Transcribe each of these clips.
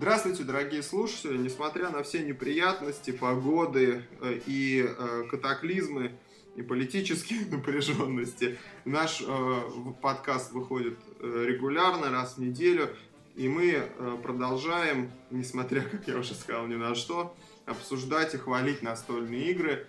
Здравствуйте, дорогие слушатели! Несмотря на все неприятности, погоды э, и э, катаклизмы, и политические напряженности, наш э, подкаст выходит регулярно, раз в неделю, и мы продолжаем, несмотря, как я уже сказал, ни на что, обсуждать и хвалить настольные игры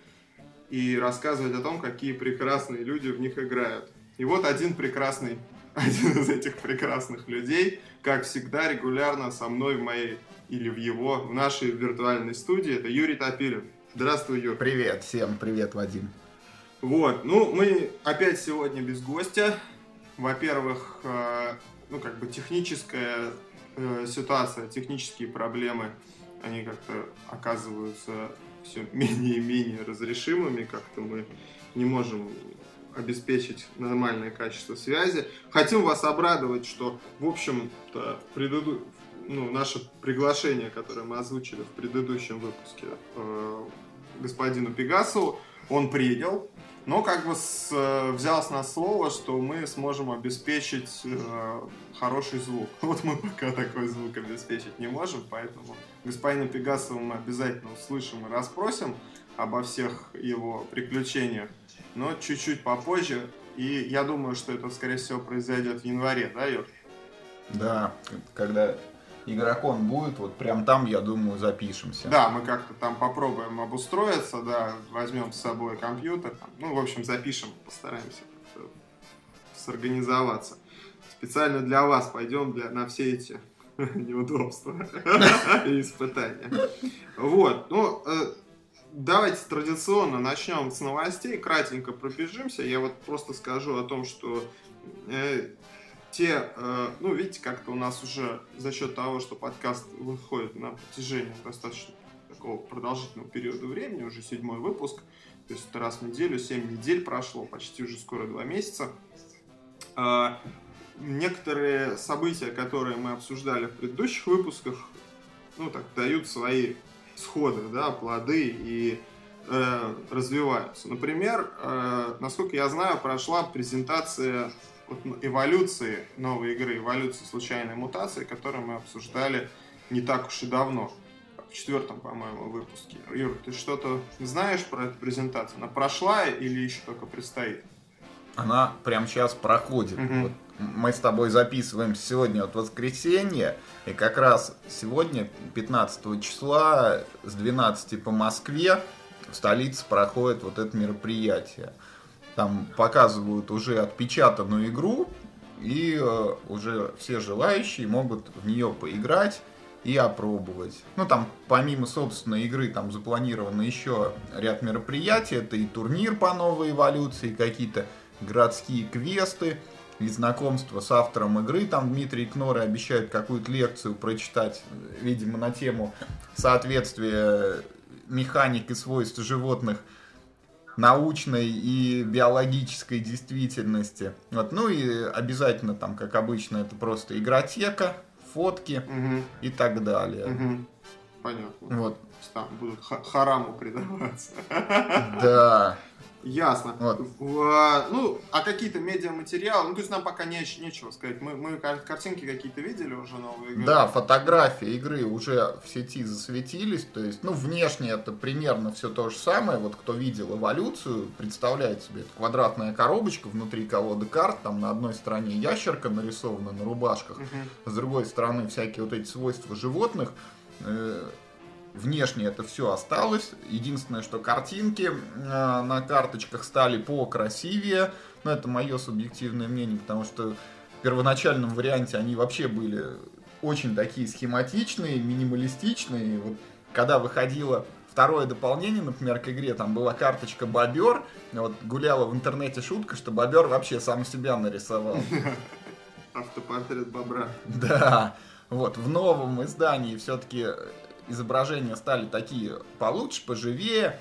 и рассказывать о том, какие прекрасные люди в них играют. И вот один прекрасный, один из этих прекрасных людей – как всегда, регулярно со мной в моей или в его, в нашей виртуальной студии. Это Юрий Топилин. Здравствуй, Юр. Привет, всем привет, Вадим. Вот, ну, мы опять сегодня без гостя. Во-первых, э, ну, как бы техническая э, ситуация, технические проблемы, они как-то оказываются все менее и менее разрешимыми, как-то мы не можем обеспечить нормальное качество связи. Хотим вас обрадовать, что, в общем-то, преду... ну, наше приглашение, которое мы озвучили в предыдущем выпуске э, господину Пегасову, он принял, но как бы с, э, взял с нас слово, что мы сможем обеспечить э, хороший звук. Вот мы пока такой звук обеспечить не можем, поэтому господина Пегасова мы обязательно услышим и расспросим обо всех его приключениях но чуть-чуть попозже. И я думаю, что это, скорее всего, произойдет в январе, да, Юр? Да, когда игрокон будет, вот прям там, я думаю, запишемся. Да, мы как-то там попробуем обустроиться, да, возьмем с собой компьютер, там, ну, в общем, запишем, постараемся сорганизоваться. Специально для вас пойдем для, на все эти неудобства и испытания. Вот, ну, э, Давайте традиционно начнем с новостей, кратенько пробежимся. Я вот просто скажу о том, что э, те, э, ну, видите, как-то у нас уже за счет того, что подкаст выходит на протяжении достаточно такого продолжительного периода времени, уже седьмой выпуск, то есть это раз в неделю, семь недель прошло, почти уже скоро два месяца. Э, некоторые события, которые мы обсуждали в предыдущих выпусках, ну, так, дают свои сходы, да, плоды и э, развиваются. Например, э, насколько я знаю, прошла презентация вот, эволюции новой игры, эволюции случайной мутации, которую мы обсуждали не так уж и давно, в четвертом, по-моему, выпуске. Юр, ты что-то знаешь про эту презентацию? Она прошла или еще только предстоит? Она прямо сейчас проходит. Угу. Вот мы с тобой записываем сегодня вот воскресенье, и как раз сегодня, 15 числа, с 12 по Москве, в столице проходит вот это мероприятие. Там показывают уже отпечатанную игру, и э, уже все желающие могут в нее поиграть и опробовать. Ну, там, помимо, собственно, игры, там запланировано еще ряд мероприятий. Это и турнир по новой эволюции, какие-то городские квесты, и знакомство с автором игры. Там Дмитрий Кноры обещает какую-то лекцию прочитать, видимо, на тему соответствия механик и свойств животных научной и биологической действительности. Вот. Ну и обязательно там, как обычно, это просто игротека, фотки угу. и так далее. Угу. Понятно. Вот. Там будут хараму предаваться. Да. Ясно. Вот. В, ну, а какие-то медиаматериалы, ну, то есть нам пока не, нечего сказать. Мы, мы картинки какие-то видели уже новые игры? Да, фотографии игры уже в сети засветились. То есть, ну, внешне это примерно все то же самое. Вот кто видел эволюцию, представляет себе, это квадратная коробочка внутри колоды карт. Там на одной стороне ящерка нарисована на рубашках, угу. с другой стороны всякие вот эти свойства животных э, Внешне это все осталось. Единственное, что картинки э, на карточках стали покрасивее. Но это мое субъективное мнение, потому что в первоначальном варианте они вообще были очень такие схематичные, минималистичные. Вот когда выходило второе дополнение, например, к игре, там была карточка бобер. Вот гуляла в интернете шутка, что бобер вообще сам себя нарисовал. Автопортрет бобра. Да. Вот, в новом издании все-таки изображения стали такие получше, поживее.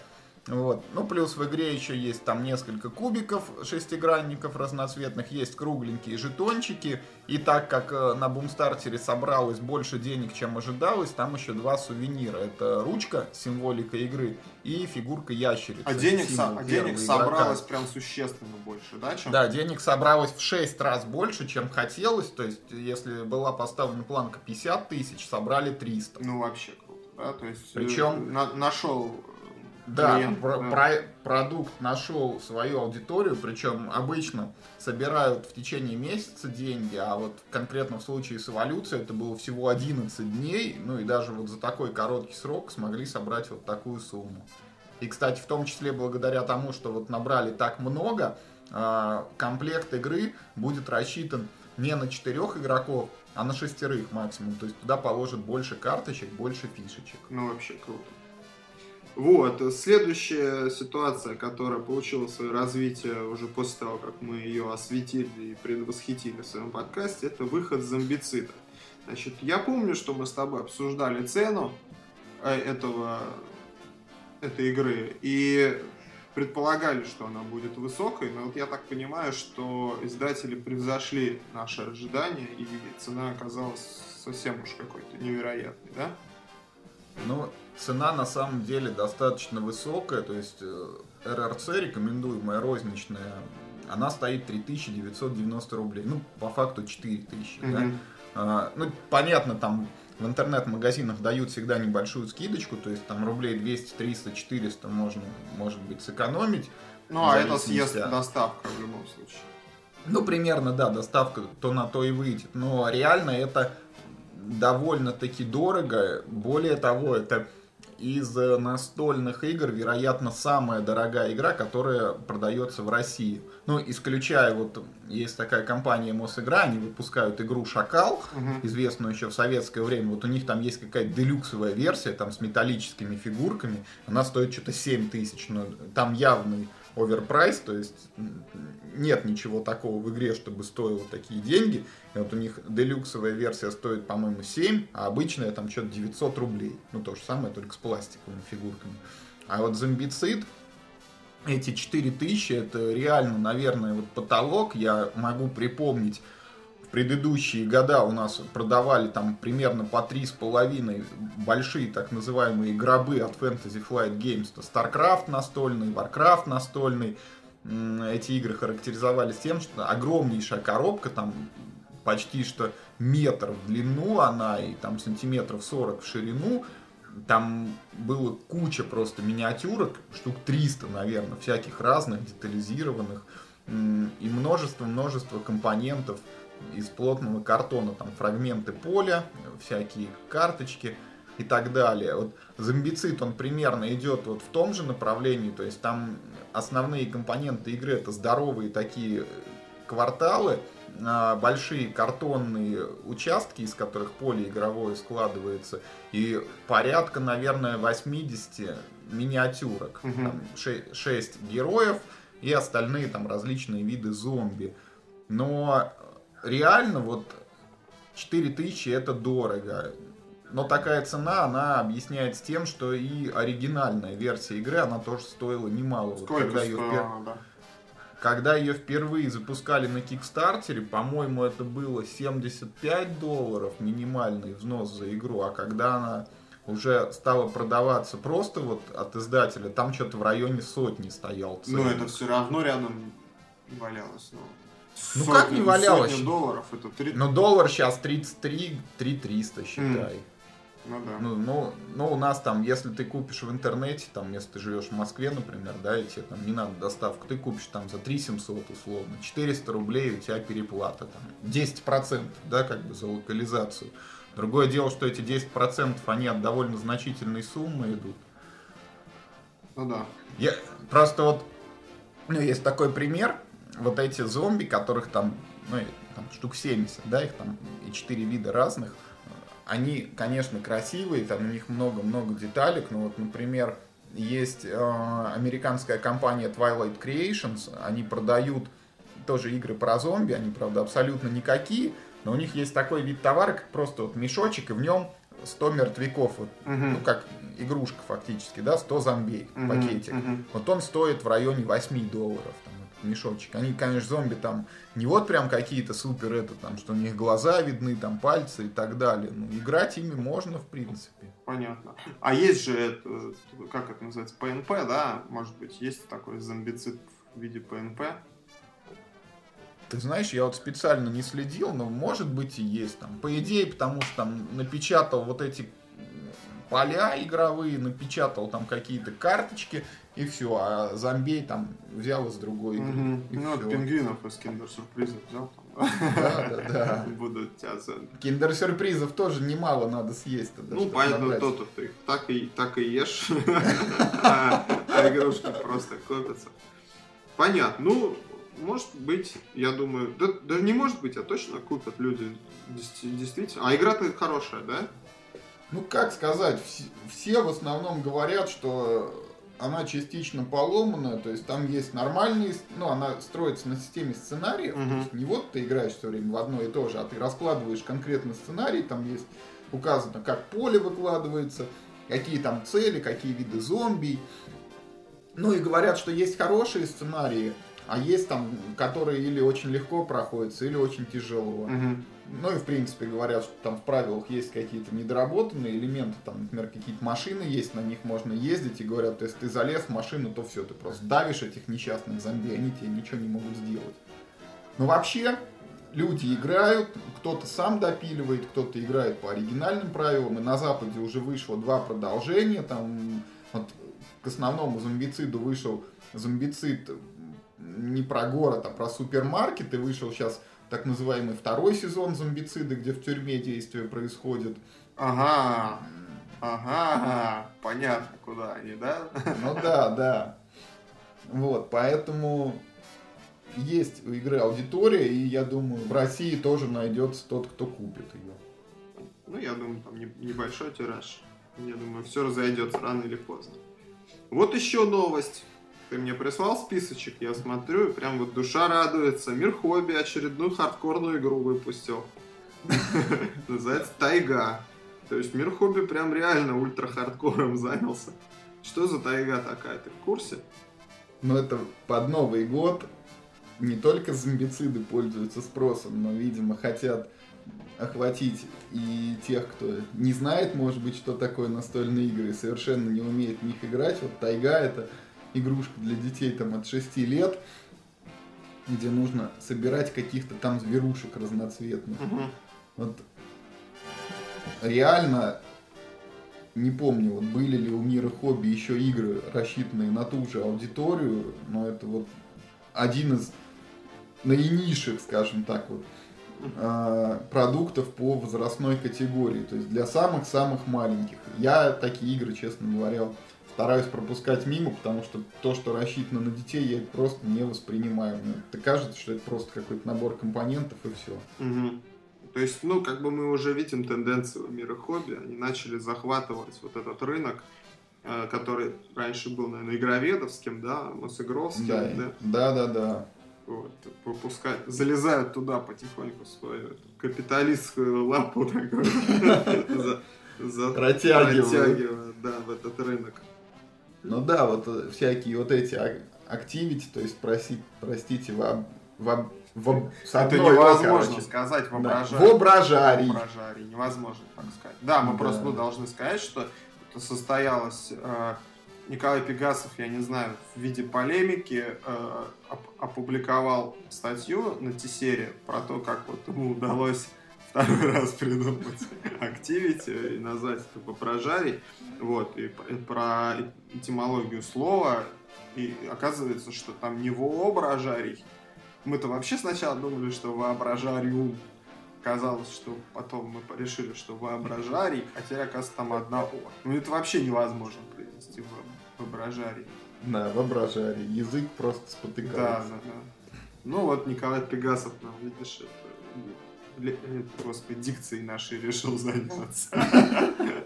Вот. Ну, плюс в игре еще есть там несколько кубиков, шестигранников разноцветных, есть кругленькие жетончики. И так как э, на бумстартере собралось больше денег, чем ожидалось, там еще два сувенира. Это ручка, символика игры, и фигурка ящерицы. А денег, со- а денег собралось прям существенно больше, да? Чем... Да, денег собралось в 6 раз больше, чем хотелось. То есть, если была поставлена планка 50 тысяч, собрали 300. Ну, вообще да? То есть, Причем... на- нашел Да, клиент, про- да. про- продукт нашел свою аудиторию, причем обычно собирают в течение месяца деньги, а вот конкретно в случае с эволюцией это было всего 11 дней, ну и даже вот за такой короткий срок смогли собрать вот такую сумму. И, кстати, в том числе благодаря тому, что вот набрали так много, а, комплект игры будет рассчитан не на четырех игроков, а на шестерых максимум. То есть туда положат больше карточек, больше фишечек. Ну, вообще круто. Вот, следующая ситуация, которая получила свое развитие уже после того, как мы ее осветили и предвосхитили в своем подкасте, это выход зомбицида. Значит, я помню, что мы с тобой обсуждали цену э, этого, этой игры и предполагали, что она будет высокой, но вот я так понимаю, что издатели превзошли наши ожидания, и цена оказалась совсем уж какой-то невероятной, да? Ну, цена на самом деле достаточно высокая, то есть э, РРЦ, рекомендуемая розничная, она стоит 3990 рублей. Ну, по факту 4000, да. Мгм. А, ну, понятно, там в интернет-магазинах дают всегда небольшую скидочку, то есть там рублей 200, 300, 400 можно, может быть, сэкономить. Ну, а это съест от- доставка в любом случае. Ну, примерно, да, доставка то на то и выйдет. Но реально это довольно-таки дорого. Более того, это из э, настольных игр, вероятно, самая дорогая игра, которая продается в России. Ну, исключая, вот есть такая компания Мосигра, они выпускают игру Шакал, Мгм. известную еще в советское время. Вот у них там есть какая-то делюксовая версия, там с металлическими фигурками. Она стоит что-то 7 тысяч, но там явный оверпрайс, то есть нет ничего такого в игре, чтобы стоило такие деньги. И вот у них делюксовая версия стоит, по-моему, 7, а обычная там что-то 900 рублей. Ну, то же самое, только с пластиковыми фигурками. А вот зомбицид, эти 4000, это реально, наверное, вот потолок. Я могу припомнить, в предыдущие года у нас продавали там примерно по три с половиной большие так называемые гробы от Fantasy Flight Games. Это StarCraft настольный, Warcraft настольный. Эти игры характеризовались тем, что огромнейшая коробка, там почти что метр в длину она и там сантиметров 40 в ширину. Там было куча просто миниатюрок, штук 300, наверное, всяких разных, детализированных. И множество-множество компонентов из плотного картона. Там фрагменты поля, всякие карточки и так далее. Вот зомбицид, он примерно идет вот в том же направлении, то есть там основные компоненты игры это здоровые такие кварталы, а, большие картонные участки, из которых поле игровое складывается, и порядка, наверное, 80 миниатюрок. Мгм. Там 6 героев и остальные там различные виды зомби. Но реально вот 4000 это дорого. Но такая цена, она объясняется тем, что и оригинальная версия игры, она тоже стоила немало. Вот Сколько когда её впер- стоило, да? когда ее впервые запускали на Кикстартере, по-моему, это было 75 долларов минимальный взнос за игру, а когда она уже стала продаваться просто вот от издателя, там что-то в районе сотни стоял. Ну, ценник. это все равно рядом валялось. Ну, Ну, Сотня- как не валялось? Долларов, это три... Но доллар сейчас 33, 3300, считай. Ну да. Ну, ну, ну, у нас там, если ты купишь в интернете, там, если ты живешь в Москве, например, да, и тебе там не надо доставку, ты купишь там за 3 700 условно, 400 рублей у тебя переплата, там, 10%, да, как бы за локализацию. Другое дело, что эти 10% они от довольно значительной суммы идут. Ну да. Я просто вот, ну, есть такой пример, вот эти зомби, которых там, ну, там штук 70, да, их там и 4 вида разных, они, конечно, красивые, там у них много-много деталек, но вот, например, есть э, американская компания Twilight Creations, они продают тоже игры про зомби, они, правда, абсолютно никакие, но у них есть такой вид товара, как просто вот мешочек, и в нем 100 мертвяков. Вот, Мгм. ну, как игрушка фактически, да, 100 зомби Мгм, пакетик. мгм. Вот он стоит в районе 8 долларов, там, мешочек. Они, конечно, зомби там не вот прям какие-то супер это, там, что у них глаза видны, там, пальцы и так далее. Ну, играть ими можно, в принципе. Понятно. А есть же, это, как это называется, ПНП, да? Может быть, есть такой зомбицид в виде ПНП? Ты знаешь, я вот специально не следил, но может быть и есть там. По идее, потому что там напечатал вот эти поля игровые, напечатал там какие-то карточки, и все, а зомбей там взял из другой игры. Мгм. и Ну, всё. пингвинов из киндер-сюрпризов взял. Да, да, да. Будут тебя зомби. Киндер-сюрпризов тоже немало надо съесть. тогда, Ну, набрать. то-то ты их так и, так и ешь, а а игрушки просто копятся. Понятно. Ну, может быть, я думаю, да, да не может быть, а точно купят люди действительно. А игра-то хорошая, да? Ну, как сказать, все, все в основном говорят, что она частично поломанная, то есть там есть нормальные, ну, она строится на системе сценариев, Мгм. то есть не вот ты играешь все время в одно и то же, а ты раскладываешь конкретно сценарий, там есть указано, как поле выкладывается, какие там цели, какие виды зомби. Ну и говорят, что есть хорошие сценарии, а есть там, которые или очень легко проходятся, или очень тяжело. Мгм. Ну и в принципе говорят, что там в правилах есть какие-то недоработанные элементы, там, например, какие-то машины есть, на них можно ездить, и говорят, если ты залез в машину, то все, ты просто давишь этих несчастных зомби, они тебе ничего не могут сделать. Но вообще, люди играют, кто-то сам допиливает, кто-то играет по оригинальным правилам, и на Западе уже вышло два продолжения, там вот к основному зомбициду вышел зомбицид не про город, а про супермаркет, и вышел сейчас так называемый второй сезон зомбицида, где в тюрьме действие происходит. Ага, ага, понятно, куда они, да? Ну да, да. Вот, поэтому есть у игры аудитория, и я думаю, в России тоже найдется тот, кто купит ее. Ну, я думаю, там не- небольшой тираж. Я думаю, все разойдется рано или поздно. Вот еще новость. Ты мне прислал списочек, я смотрю, и прям вот душа радуется. Мир хобби очередную хардкорную игру выпустил. Называется Тайга. То есть мир хобби прям реально ультра хардкором занялся. Что за тайга такая, ты в курсе? Но это под Новый год не только зомбициды пользуются спросом, но, видимо, хотят охватить и тех, кто не знает, может быть, что такое настольные игры и совершенно не умеет в них играть. Вот Тайга это игрушка для детей там от 6 лет, где нужно собирать каких-то там зверушек разноцветных. Вот реально не помню, вот были ли у мира хобби еще игры, рассчитанные на ту же аудиторию, но это вот один из наиниших, скажем так, вот, э, продуктов по возрастной категории, то есть для самых-самых маленьких. Я такие игры, честно говоря, стараюсь пропускать мимо, потому что то, что рассчитано на детей, я просто не воспринимаю. Мне это кажется, что это просто какой-то набор компонентов и все. Мгм. То есть, ну, как бы мы уже видим тенденцию мира хобби. Они начали захватывать вот этот рынок, э, который раньше был, наверное, игроведовским, да, Мосигровским, Да, да. да, да, да. Вот, выпускают, залезают туда потихоньку свою капиталистскую лапу такую, протягивают, да, в этот рынок. Ну да, вот э, всякие вот эти ак- activity, то есть просить, простите, в, в, в, с Это невозможно короче. сказать Да. воображарий. Воображарий. Воображарий, невозможно так сказать. Да, мы Да. просто ну, должны сказать, что это состоялось э, Николай Пегасов, я не знаю, в виде полемики э, оп- опубликовал статью на Тесере про то, как вот ему удалось второй раз придумать активити и назвать это воображарий. Вот, и про этимологию слова. И оказывается, что там не воображарий. Мы-то вообще сначала думали, что воображариум. Казалось, что потом мы решили, что воображарий, а теперь, оказывается, там одна О. Ну, это вообще невозможно произнести во- воображарий. Да, воображарий. Язык просто Да, спотыкается. да, да. Ну, вот Николай Пегасов нам, видишь, это, господи, дикцией нашей решил заняться.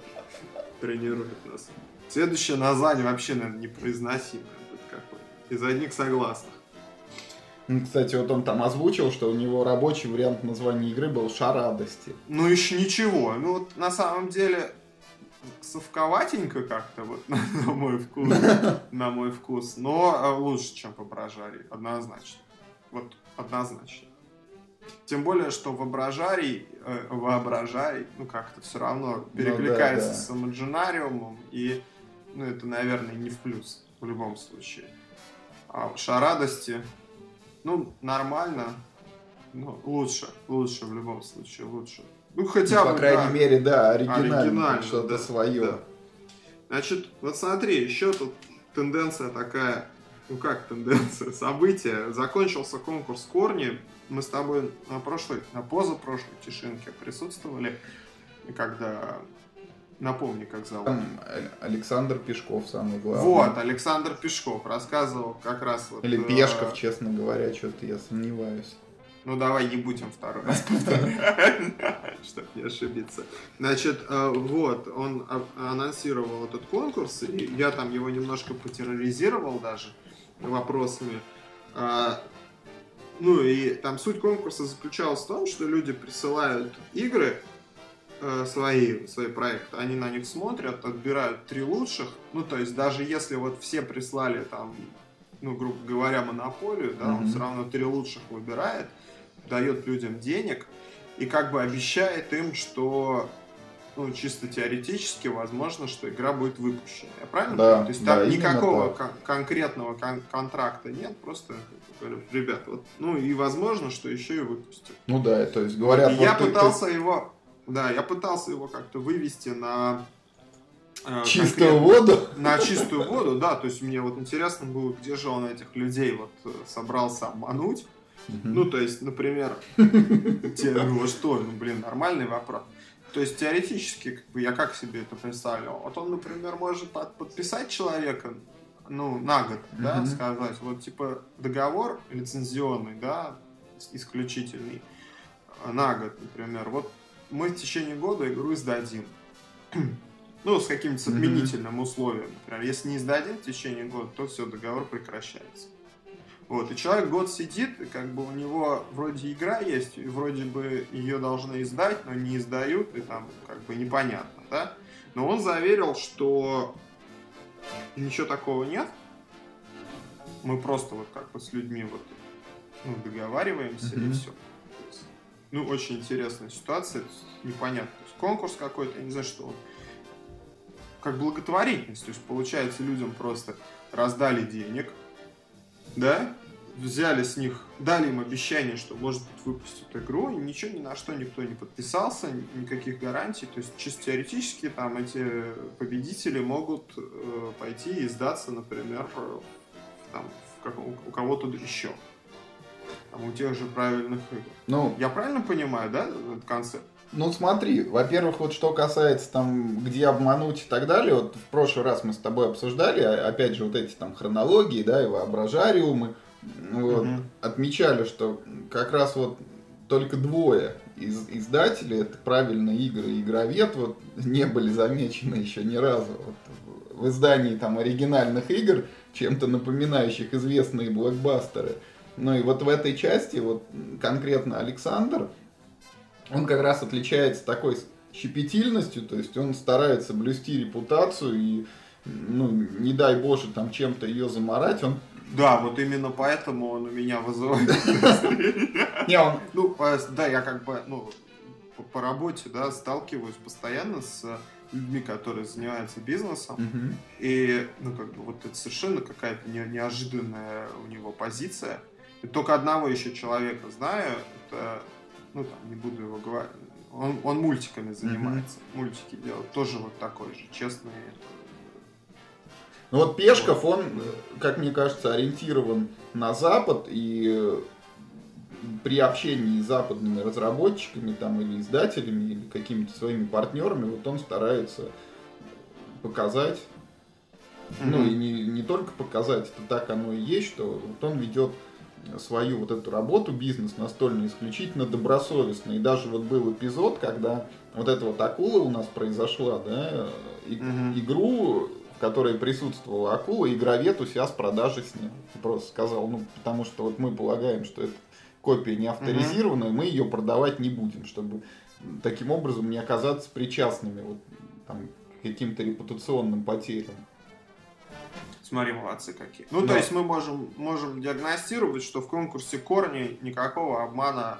Тренирует нас. Следующее название вообще, наверное, непроизносимое будет какое-то. Из одних согласных. Ну, Кстати, вот он там озвучил, что у него рабочий вариант названия игры был «Шар радости». Ну, еще ничего. Ну, вот на самом деле, совковатенько как-то, вот, на, на мой вкус, на мой вкус, но э, лучше, чем воображарий, однозначно. Вот, однозначно. Тем более, что воображарий, э, воображарий, ну как-то все равно перекликается ну, да, да. с имаджинариумом, и ну, это, наверное, не в плюс в любом случае. А уж о радости, ну, нормально, ну, лучше, лучше в любом случае, лучше. Ну, хотя ну, бы, По крайней да, мере, да, оригинально, оригинально что-то да, свое. Да. Значит, вот смотри, еще тут тенденция такая, ну как тенденция, событие. Закончился конкурс Корни. Мы с тобой на прошлой, на позапрошлой тишинке присутствовали, когда Напомни, как зовут. Там Александр Пешков самый главный. Вот, Александр Пешков рассказывал как раз вот... Или Пешков, э... честно говоря, что-то я сомневаюсь. Ну давай не будем второй раз чтобы не ошибиться. Значит, э, вот, он анонсировал этот конкурс, и я там его немножко потерроризировал даже вопросами. Ну и там суть конкурса заключалась в том, что люди присылают игры, э, свои, свои проекты, они на них смотрят, отбирают три лучших, ну, то есть даже если вот все прислали там, ну, грубо говоря, монополию, да, mm-hmm. он все равно три лучших выбирает, дает людям денег и как бы обещает им, что ну, чисто теоретически возможно, что игра будет выпущена. Я правильно да, понимаю? То есть там никакого кон- конкретного кон- контракта нет, просто говорю, ребят, вот, ну и возможно, что еще и выпустят. Ну да, то есть говорят... И вот я ты, пытался ты... его, да, я пытался его как-то вывести на э, чистую воду? На чистую воду, да. То есть мне вот интересно было, где же он этих людей вот э, собрался обмануть. Ну, то есть, например, те, ну что, ну, блин, нормальный вопрос. То есть, теоретически, как бы, я как себе это представлял? Вот он, например, может подписать человека, ну, на год, да, сказать, вот, типа, договор лицензионный, да, исключительный, на год, например, вот мы в течение года игру издадим. ну, с каким-то отменительным условием. Например, если не издадим в течение года, то все, договор прекращается. Вот, и человек год сидит, и как бы у него вроде игра есть, и вроде бы ее должны издать, но не издают, и там как бы непонятно, да? Но он заверил, что ничего такого нет. Мы просто вот как бы с людьми вот ну, договариваемся mm-hmm. и все. Ну, очень интересная ситуация, непонятно. То есть конкурс какой-то, я не знаю, что он. Как благотворительность. То есть, получается, людям просто раздали денег, да, взяли с них, дали им обещание, что, может быть, выпустят игру, и ничего ни на что никто не подписался, никаких гарантий. То есть, чисто теоретически, там эти победители могут э, пойти и сдаться, например, там, в каком, у кого-то еще. Там, у тех же правильных игр. Ну, Я правильно понимаю, да, этот концепт? Ну смотри, во-первых, вот что касается там, где обмануть и так далее, вот в прошлый раз мы с тобой обсуждали, а, опять же, вот эти там хронологии, да, и воображариумы, вот, угу. отмечали, что как раз вот только двое из издателей, это правильно игры и игровед, вот не были замечены еще ни разу вот, в издании там оригинальных игр, чем-то напоминающих известные блокбастеры. Ну и вот в этой части вот конкретно Александр, он как раз отличается такой щепетильностью, то есть он старается блюсти репутацию и, ну, не дай боже, там чем-то ее заморать, он да, вот именно поэтому он у меня вызывает. Не, он, ну, да, я как бы, ну, по работе, да, сталкиваюсь постоянно с людьми, которые занимаются бизнесом, и, ну, как бы, вот это совершенно какая-то неожиданная у него позиция. И только одного еще человека знаю, это ну там не буду его говорить, он, он мультиками занимается, mm-hmm. мультики делает, тоже вот такой же, честный. Ну вот Пешков, он, как мне кажется, ориентирован на Запад и при общении с западными разработчиками там, или издателями, или какими-то своими партнерами, вот он старается показать, mm-hmm. ну и не, не только показать, это так оно и есть, что вот он ведет свою вот эту работу, бизнес настольный, исключительно добросовестно. И даже вот был эпизод, когда вот эта вот акула у нас произошла, да, и, угу. игру, которой присутствовала акула, игровед у себя с продажи снял. Просто сказал, ну, потому что вот мы полагаем, что это копия не авторизированная, угу. мы ее продавать не будем, чтобы таким образом не оказаться причастными вот, там, каким-то репутационным потерям. Смотри, молодцы какие. Ну, да. то есть мы можем, можем диагностировать, что в конкурсе корни никакого обмана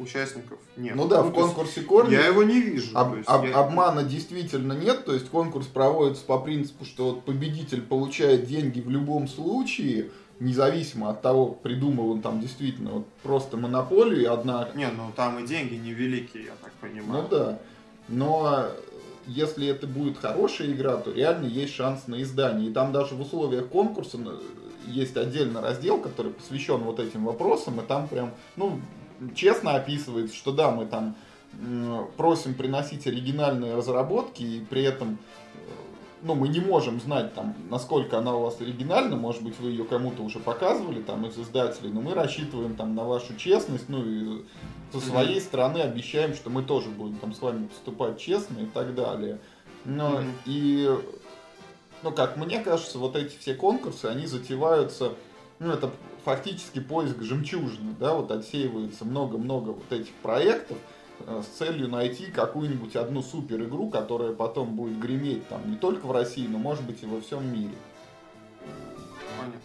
участников нет. Ну да, ну, в конкурсе корни... Я его не вижу. Об, об, я... Обмана действительно нет, то есть конкурс проводится по принципу, что вот победитель получает деньги в любом случае, независимо от того, придумал он там действительно вот просто монополию, одна... Не, ну там и деньги невеликие, я так понимаю. Ну да, но если это будет хорошая игра, то реально есть шанс на издание. И там даже в условиях конкурса э, есть отдельный раздел, который посвящен вот этим вопросам, и там прям, ну, честно описывается, что да, мы там просим приносить оригинальные разработки, и при этом ну, мы не можем знать, там, насколько она у вас оригинальна, может быть, вы ее кому-то уже показывали, там, из издателей, но мы рассчитываем, там, на вашу честность, ну, и со своей mm-hmm. стороны обещаем, что мы тоже будем, там, с вами поступать честно и так далее. Но, mm-hmm. и, ну, как мне кажется, вот эти все конкурсы, они затеваются, ну, это фактически поиск жемчужины, да, вот отсеивается много-много вот этих проектов, Э, с целью найти какую-нибудь одну супер игру, которая потом будет греметь там не только в России, но может быть и во всем мире. Понятно.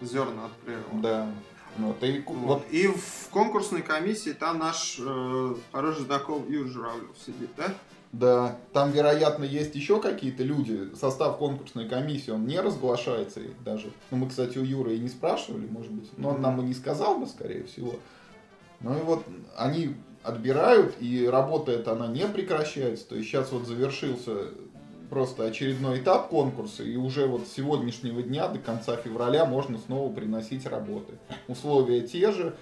Зерна от природы. Да. Вот, и, вот. Вот. и в конкурсной комиссии там наш э, хороший знакомый Юрий Журавлев сидит, да? Да, там, вероятно, есть еще какие-то люди. Состав конкурсной комиссии, он не разглашается даже. Ну, мы, кстати, у Юры и не спрашивали, может быть. Но он нам и не сказал бы, скорее всего. Ну и вот они отбирают, и работа эта, она не прекращается. То есть сейчас вот завершился просто очередной этап конкурса, и уже вот с сегодняшнего дня до конца февраля можно снова приносить работы. Условия те же,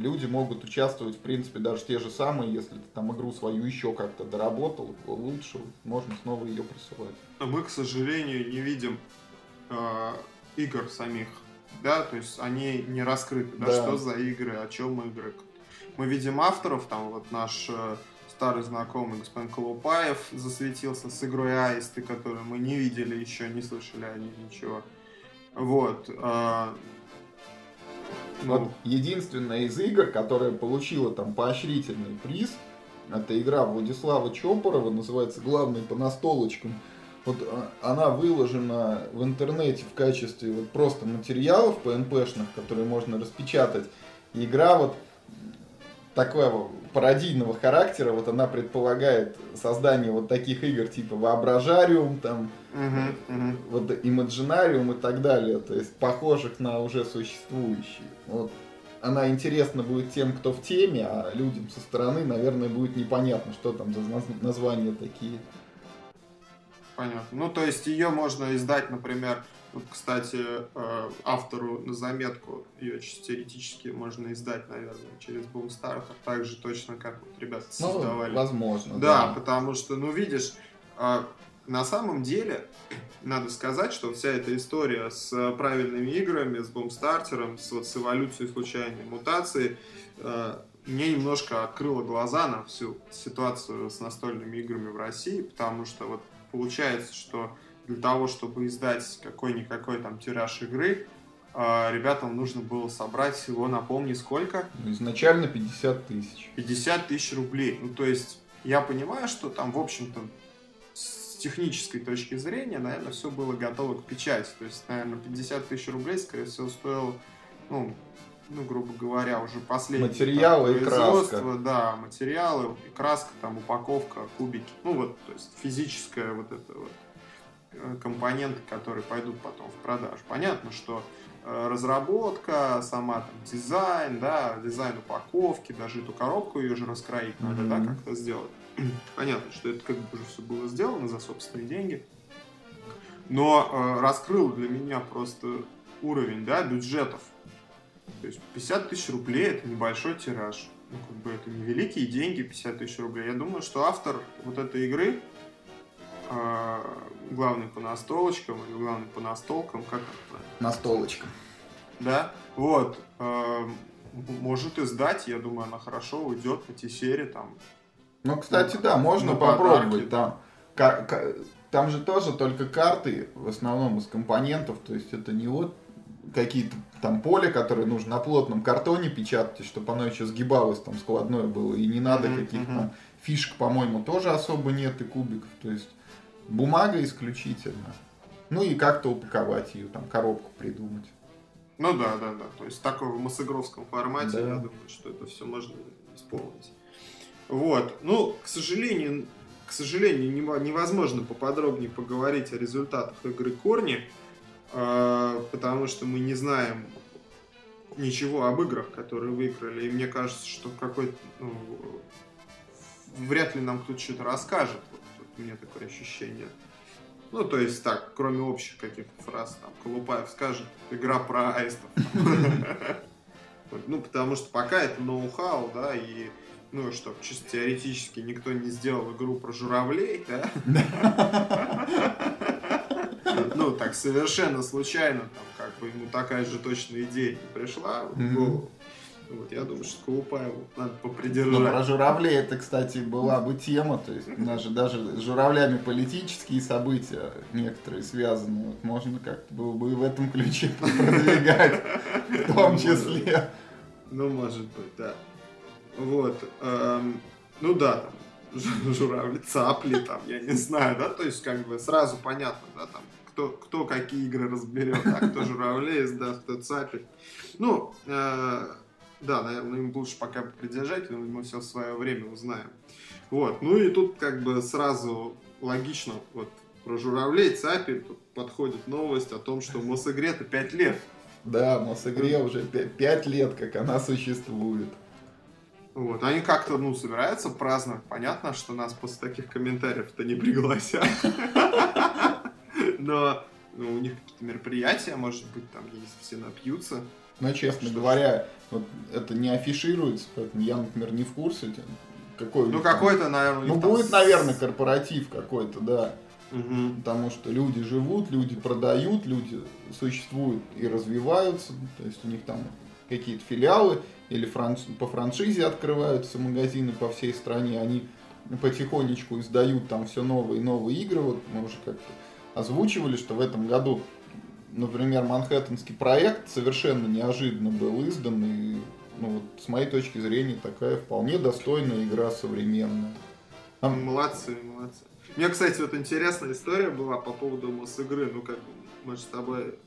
люди могут участвовать, в принципе, даже те же самые, если ты там игру свою еще как-то доработал, лучше можно снова ее присылать. Мы, к сожалению, не видим э, игр самих, да, то есть они не раскрыты, да, да. что за игры, о чем игры, мы видим авторов, там вот наш э, старый знакомый господин Колупаев засветился с игрой Аисты, которую мы не видели еще, не слышали о ней ничего. Вот. Э, ну... Вот единственная из игр, которая получила там поощрительный приз, это игра Владислава Чопорова, называется «Главный по настолочкам». Вот э, она выложена в интернете в качестве вот просто материалов PNP-шных, которые можно распечатать. игра вот такого пародийного характера, вот она предполагает создание вот таких игр типа Воображариум, там, uh-huh, uh-huh. вот Имаджинариум и так далее, то есть похожих на уже существующие. Вот она интересна будет тем, кто в теме, а людям со стороны, наверное, будет непонятно, что там за названия такие. Понятно. Ну, то есть ее можно издать, например, вот, кстати, э, автору на заметку ее чисто теоретически можно издать, наверное, через Boomstarter, так же точно, как вот ребята ну, создавали. возможно, да. Да, потому что, ну, видишь, э, на самом деле, надо сказать, что вся эта история с правильными играми, с бомстартером, с, вот, с эволюцией случайной мутации, э, мне немножко открыло глаза на всю ситуацию с настольными играми в России, потому что вот получается, что для того, чтобы издать какой-никакой там тираж игры, а, ребятам нужно было собрать всего, напомни, сколько? Ну, изначально 50 тысяч. 50 тысяч рублей. Ну, то есть, я понимаю, что там, в общем-то, с технической точки зрения, наверное, все было готово к печати. То есть, наверное, 50 тысяч рублей, скорее всего, стоил, ну, ну, грубо говоря, уже последний материалы там, и краска. Да, материалы и краска, там, упаковка, кубики. Ну, вот, то есть, физическая вот эта вот компоненты, которые пойдут потом в продажу. Понятно, что э, разработка, сама там дизайн, да, дизайн упаковки, даже эту коробку ее же раскроить надо, mm-hmm. да, как-то сделать. Понятно, что это как бы уже все было сделано за собственные деньги. Но э, раскрыл для меня просто уровень, да, бюджетов. То есть 50 тысяч рублей это небольшой тираж. Ну, как бы это невеликие деньги, 50 тысяч рублей. Я думаю, что автор вот этой игры, главный по настолочкам или главный по настолкам, как это? Настолочка. Да, вот. Э, может издать, я думаю, она хорошо уйдет эти серии там. Ну, кстати, да, можно попробовать там. Там же тоже только карты, в основном из компонентов, то есть это не вот какие-то там поле, которые нужно на плотном картоне печатать, чтобы оно еще сгибалось, там складное было, и не надо mm-hmm, каких-то фишек, по-моему, тоже особо нет и кубиков. То есть бумага исключительно. Ну и как-то упаковать ее, там коробку придумать. Ну да, да, да. То есть в таком массогровском формате, да. я думаю, что это все можно исполнить. Вот. Ну, к сожалению, к сожалению, невозможно поподробнее поговорить о результатах игры Корни, а, потому что мы не знаем ничего об играх, которые выиграли. И мне кажется, что какой-то ну, вряд ли нам кто-то что-то расскажет. У меня такое ощущение. Ну, то есть так, кроме общих каких-то фраз, там, Колупаев скажет, игра про аистов. Ну, потому что пока это ноу-хау, да, и ну, что чисто теоретически никто не сделал игру про журавлей, да? Ну, так совершенно случайно, там, как бы ему такая же точная идея не пришла в голову. Вот, я думаю, что Колупаеву надо попридержать. Ну, про журавлей это, кстати, была бы тема. То есть даже, даже с журавлями политические события некоторые связаны. Вот можно как-то было бы и в этом ключе продвигать, в том числе. Ну, может быть, да. Вот. Эм, ну да, там, журавли, цапли, там, я не знаю, да, то есть как бы сразу понятно, да, там, кто, кто какие игры разберет, а кто журавлей издаст, кто цапель. Ну, э, да, наверное, им лучше пока придержать, мы все в свое время узнаем. Вот, ну и тут как бы сразу логично, вот про журавлей, цапель, тут подходит новость о том, что Мосигре-то 5 лет. Да, Мосигре уже 5 лет, как она существует. Вот, они как-то, ну, собираются праздновать. Понятно, что нас после таких комментариев-то не пригласят. Но ну, у них какие-то мероприятия, может быть, там есть, все напьются. Ну, честно говоря, вот это не афишируется, поэтому я, например, не в курсе. Какой ну, какой-то, наверное... Ну, будет, наверное, корпоратив какой-то, да. Угу. Потому что люди живут, люди продают, люди существуют и развиваются. То есть у них там какие-то филиалы или франш... по франшизе открываются магазины по всей стране. Они потихонечку издают там все новые и новые игры. Вот мы уже как-то озвучивали, что в этом году например, Манхэттенский проект совершенно неожиданно был издан, и ну, вот, с моей точки зрения такая вполне достойная игра современная. Там... Молодцы, молодцы. Меня, кстати, вот интересная история была по поводу игры. Ну, как мы же с тобой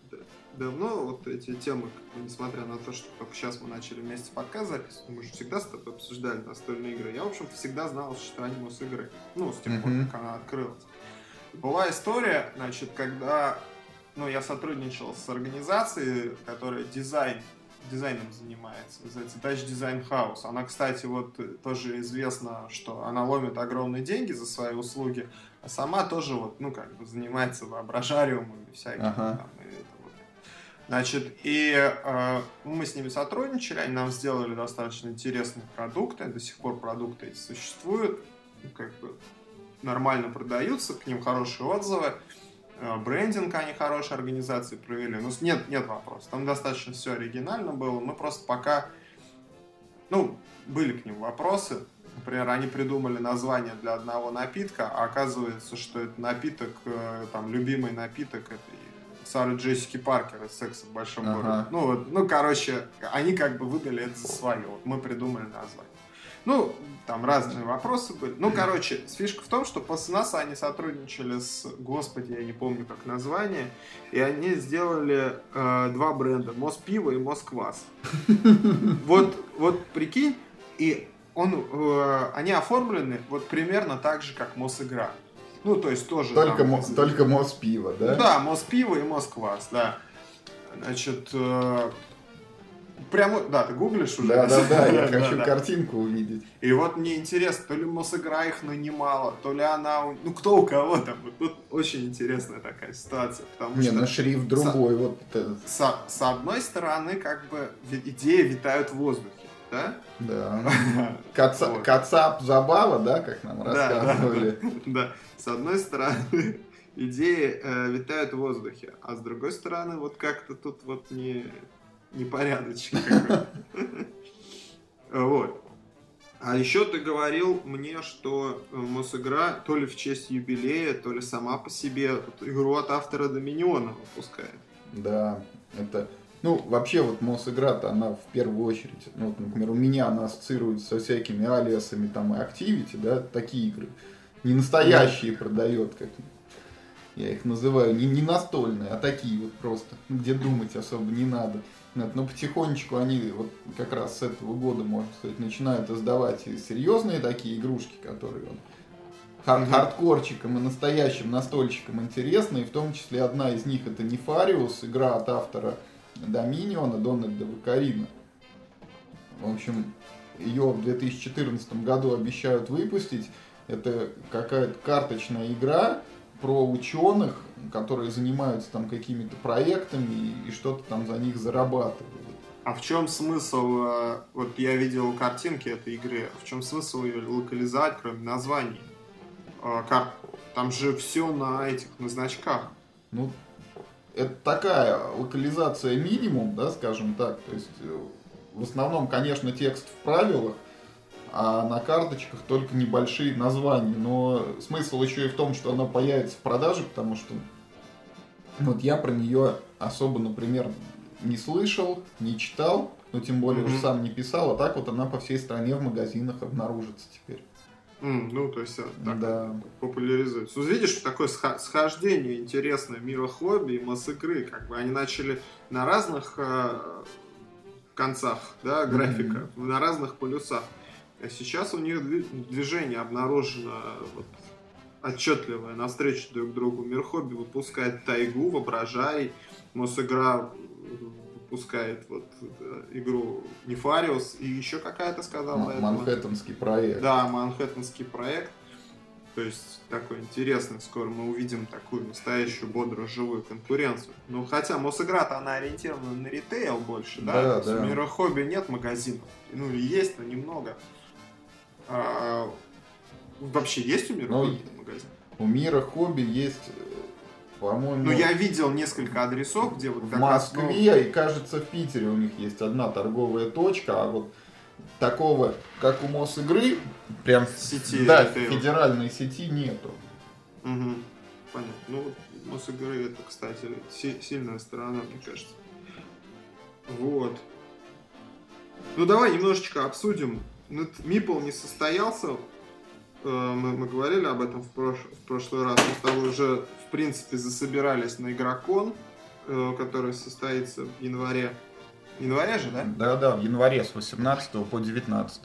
давно вот эти темы, бы, несмотря на то, что только сейчас мы начали вместе подкаст записывать, мы же всегда с тобой обсуждали настольные игры. Я, в общем-то, всегда знал, что они игры. Ну, с тех пор, uh-huh. как она открылась. Была история, значит, когда ну, я сотрудничал с организацией, которая дизайн, дизайном занимается, называется Dutch Design House. Она, кстати, вот тоже известна, что она ломит огромные деньги за свои услуги, а сама тоже вот, ну, как бы занимается воображариумами всякими. Ага. Там, и это вот. Значит, и э, мы с ними сотрудничали, они нам сделали достаточно интересные продукты, до сих пор продукты эти существуют, ну, как бы нормально продаются, к ним хорошие отзывы. Э, брендинг они хорошие организации провели. Ну, нет, нет вопросов. Там достаточно все оригинально было. Мы просто пока... Ну, были к ним вопросы. Например, они придумали название для одного напитка, а оказывается, что это напиток, э, там, любимый напиток этой Сары Джессики Паркер из «Секса в большом ага. городе». Ну, вот, ну, короче, они как бы выдали это за свое. Вот мы придумали название. Ну, там разные вопросы были. Ну, короче, фишка в том, что после нас они сотрудничали с, господи, я не помню как название, и они сделали э, два бренда, Моспиво и Москвас. Вот, вот прикинь, и он, э, они оформлены вот примерно так же, как Мосигра. Ну, то есть тоже... Только, там, мо, только Моспиво, да? Да, Моспиво и Москвас, да. Значит, э, Прямо, да, ты гуглишь уже? Да, да, да, я хочу картинку увидеть. И вот мне интересно, то ли Мосигра их нанимала, то ли она... Ну, кто у кого там. Тут очень интересная такая ситуация. Потому Не, что на шрифт другой. вот. С, с одной стороны, как бы, идеи витают в воздухе. Да? Да. Кацап забава, да, как нам рассказывали. Да, с одной стороны, идеи э, витают в воздухе, а с другой стороны, вот как-то тут вот не непорядочный Вот. А еще ты говорил мне, что э, Мосигра то ли в честь юбилея, то ли сама по себе игру от автора Доминиона выпускает. Да, это Ну, вообще, вот Мосигра-то, она в первую очередь, ну, вот, например, у меня она ассоциируется со всякими алиасами там и Activity, да, такие игры. Не настоящие mm-hmm. продает, как я их называю, не, не настольные, а такие вот просто, где думать особо не надо. Нет, но потихонечку они вот как раз с этого года, можно сказать, начинают издавать и серьезные такие игрушки, которые вот, хар- хардкорчикам и настоящим настольщикам интересны, и в том числе одна из них это Нефариус, игра от автора Доминиона Дональда Вакарина. В общем, ее в 2014 году обещают выпустить. Это какая-то карточная игра про ученых, которые занимаются там какими-то проектами и, что-то там за них зарабатывают. А в чем смысл, э, вот я видел картинки этой игры, в чем смысл ее локализовать, кроме названий э, карт? Там же все на этих, на значках. Ну, это такая локализация минимум, да, скажем так. То есть, э, в основном, конечно, текст в правилах, а на карточках только небольшие названия. Но смысл еще и в том, что она появится в продаже, потому что вот я про нее особо, например, не слышал, не читал, но тем более mm-hmm. уже сам не писал, а так вот она по всей стране в магазинах обнаружится теперь. Mm, ну, то есть так да. популяризуется. Ну, видишь, такое схождение интересное мира хобби и масс-игры. Как бы они начали на разных э, концах да, графика, mm-hmm. на разных полюсах. А сейчас у них движение обнаружено вот, отчетливое, навстречу друг другу. Мир хобби выпускает тайгу, воображай, Мосигра выпускает вот э, игру Нефариус и еще какая-то сказал. Манхэттенский проект. Да, Манхэттенский проект. То есть такой интересный, скоро мы увидим такую настоящую бодрую живую конкуренцию. Ну хотя Мосигра-то она ориентирована на ритейл больше, да? Да, да. В мира хобби нет магазинов. Ну есть, но немного. А, вообще есть у мира ну, магазин? У мира хобби есть, по-моему... Ну, я видел несколько адресов, где вот... В Москве раз, и, кажется, в Питере у них есть одна торговая точка, а вот такого, как у Мосигры, прям сети, да, федеральной сети нету. Угу. Понятно. Ну, Мосигры это, кстати, сильная сторона, мне кажется. Вот. Ну, давай немножечко обсудим ну, Мипл не состоялся. Э, мы, мы говорили об этом в, прош... в прошлый раз. Мы с тобой уже, в принципе, засобирались на игрокон, э, который состоится в январе. В январе же, да? Да, да, в январе с 18 по 19.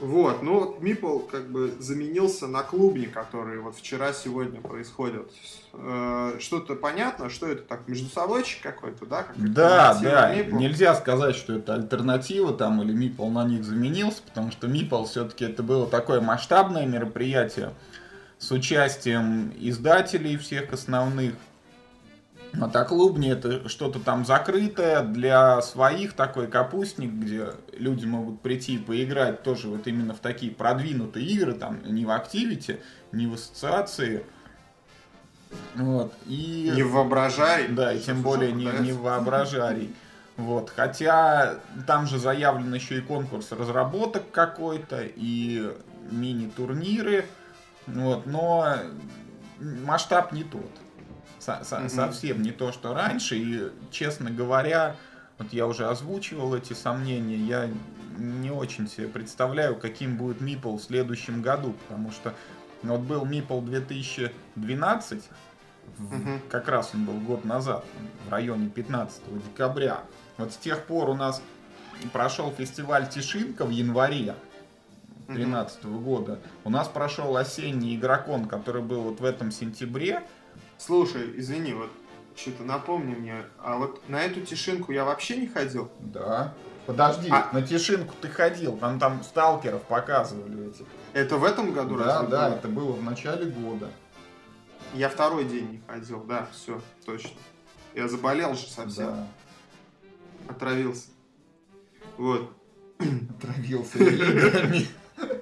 Вот, ну вот Мипл как бы заменился на клубни, которые вот вчера-сегодня происходят. Э, что-то понятно, что это так, между собойчик какой-то, да? Как да, да, Мипл? нельзя сказать, что это альтернатива там или Мипл на них заменился, потому что Мипл все-таки это было такое масштабное мероприятие с участием издателей всех основных, а так клубни это что-то там закрытое для своих, такой капустник, где люди могут прийти и поиграть тоже вот именно в такие продвинутые игры, там не в активити, не в ассоциации. Вот, и... Не в воображай. Да, и тем более не, не в воображарий. Вот, хотя там же заявлен еще и конкурс разработок какой-то, и мини-турниры, вот, но масштаб не тот со со совсем не то, что раньше. И, честно говоря, вот я уже озвучивал эти сомнения, я не очень себе представляю, каким будет Мипл в следующем году, потому что вот был Мипл 2012, mm-hmm. как раз он был год назад, в районе 15 декабря. Вот с тех пор у нас прошел фестиваль Тишинка в январе 2013 mm-hmm. года. У нас прошел осенний игрокон, который был вот в этом сентябре. Слушай, извини, вот что-то напомни мне, а вот на эту тишинку я вообще не ходил? Да. Подожди, а... на тишинку ты ходил, там там сталкеров показывали эти. Это в этом году Да, да, было? это было в начале года. Я второй день не ходил, да, все, точно. Я заболел же совсем. Да. Отравился. Вот. Отравился.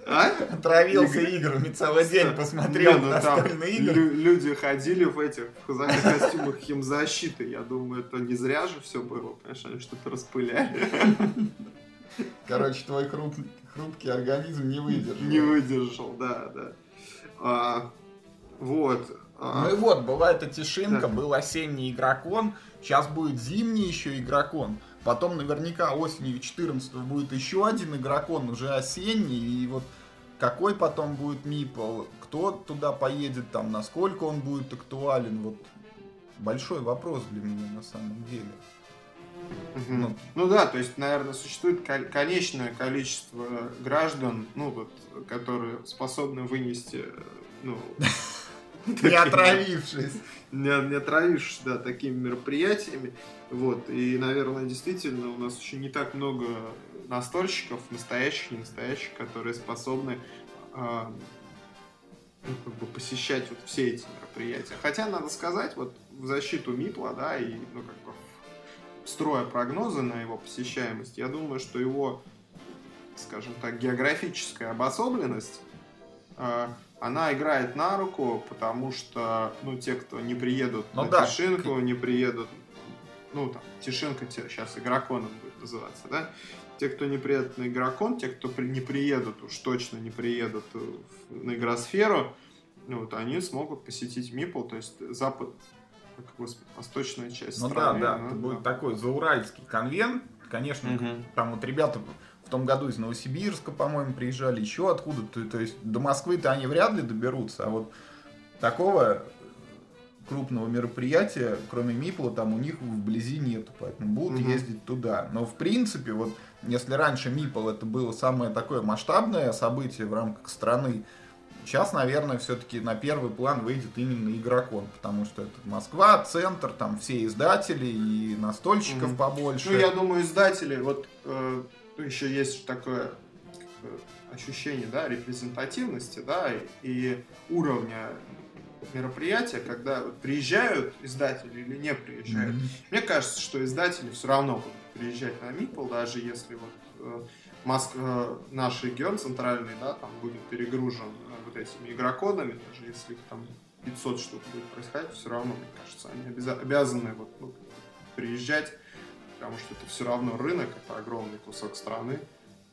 А? Травился играми целый день, посмотрел Не, ну, на остальные игры. Люди ходили в этих в костюмах химзащиты. Я думаю, это не зря же все было. Конечно, они что-то распыляли. Короче, твой хруп, хрупкий организм не выдержал. Не выдержал, да, да. А, вот. А... Ну и вот, была эта тишинка, да. был осенний игрокон, сейчас будет зимний еще игрокон. Потом наверняка осенью 14 будет еще один игрокон, уже осенний, и вот какой потом будет Мипл, кто туда поедет, там, насколько он будет актуален, вот большой вопрос для меня на самом деле. Угу. Ну, ну да, то есть, наверное, существует конечное количество граждан, ну вот, которые способны вынести, ну, не отравившись. Не, не отравившись, да, такими мероприятиями. Вот, и, наверное, действительно, у нас еще не так много настольщиков, настоящих, не настоящих, которые способны э, ну, как бы посещать вот все эти мероприятия. Хотя, надо сказать, вот в защиту Мипла, да, и, ну, как бы, строя прогнозы на его посещаемость, я думаю, что его, скажем так, географическая обособленность э, она играет на руку, потому что, ну, те, кто не приедут ну, на да. Тишинку, не приедут, ну, там, Тишинка сейчас игроконом будет называться, да, те, кто не приедут на игрокон, те, кто не приедут, уж точно не приедут на игросферу, ну, вот, они смогут посетить Мипл, то есть запад, господи, восточная часть ну, страны. да, да, это будет такой зауральский конвент, конечно, угу. там вот ребята в том году из Новосибирска, по-моему, приезжали, еще откуда-то. То есть до Москвы-то они вряд ли доберутся, а вот такого крупного мероприятия, кроме Мипла, там у них вблизи нету, поэтому будут угу. ездить туда. Но в принципе, вот если раньше Мипл это было самое такое масштабное событие в рамках страны, сейчас, наверное, все-таки на первый план выйдет именно игрокон, потому что это Москва, центр, там все издатели и настольщиков угу. побольше. Ну, я думаю, издатели, вот э, ну, еще есть такое ощущение, да, репрезентативности, да, и уровня мероприятия, когда приезжают издатели или не приезжают. Mm-hmm. Мне кажется, что издатели все равно будут приезжать на Мипл, даже если вот э, Москва, э, наш регион центральный, да, там будет перегружен э, вот этими игрокодами, даже если их там 500 штук будет происходить, все равно, мне кажется, они обяза- обязаны вот, ну, приезжать потому что это все равно рынок, это огромный кусок страны.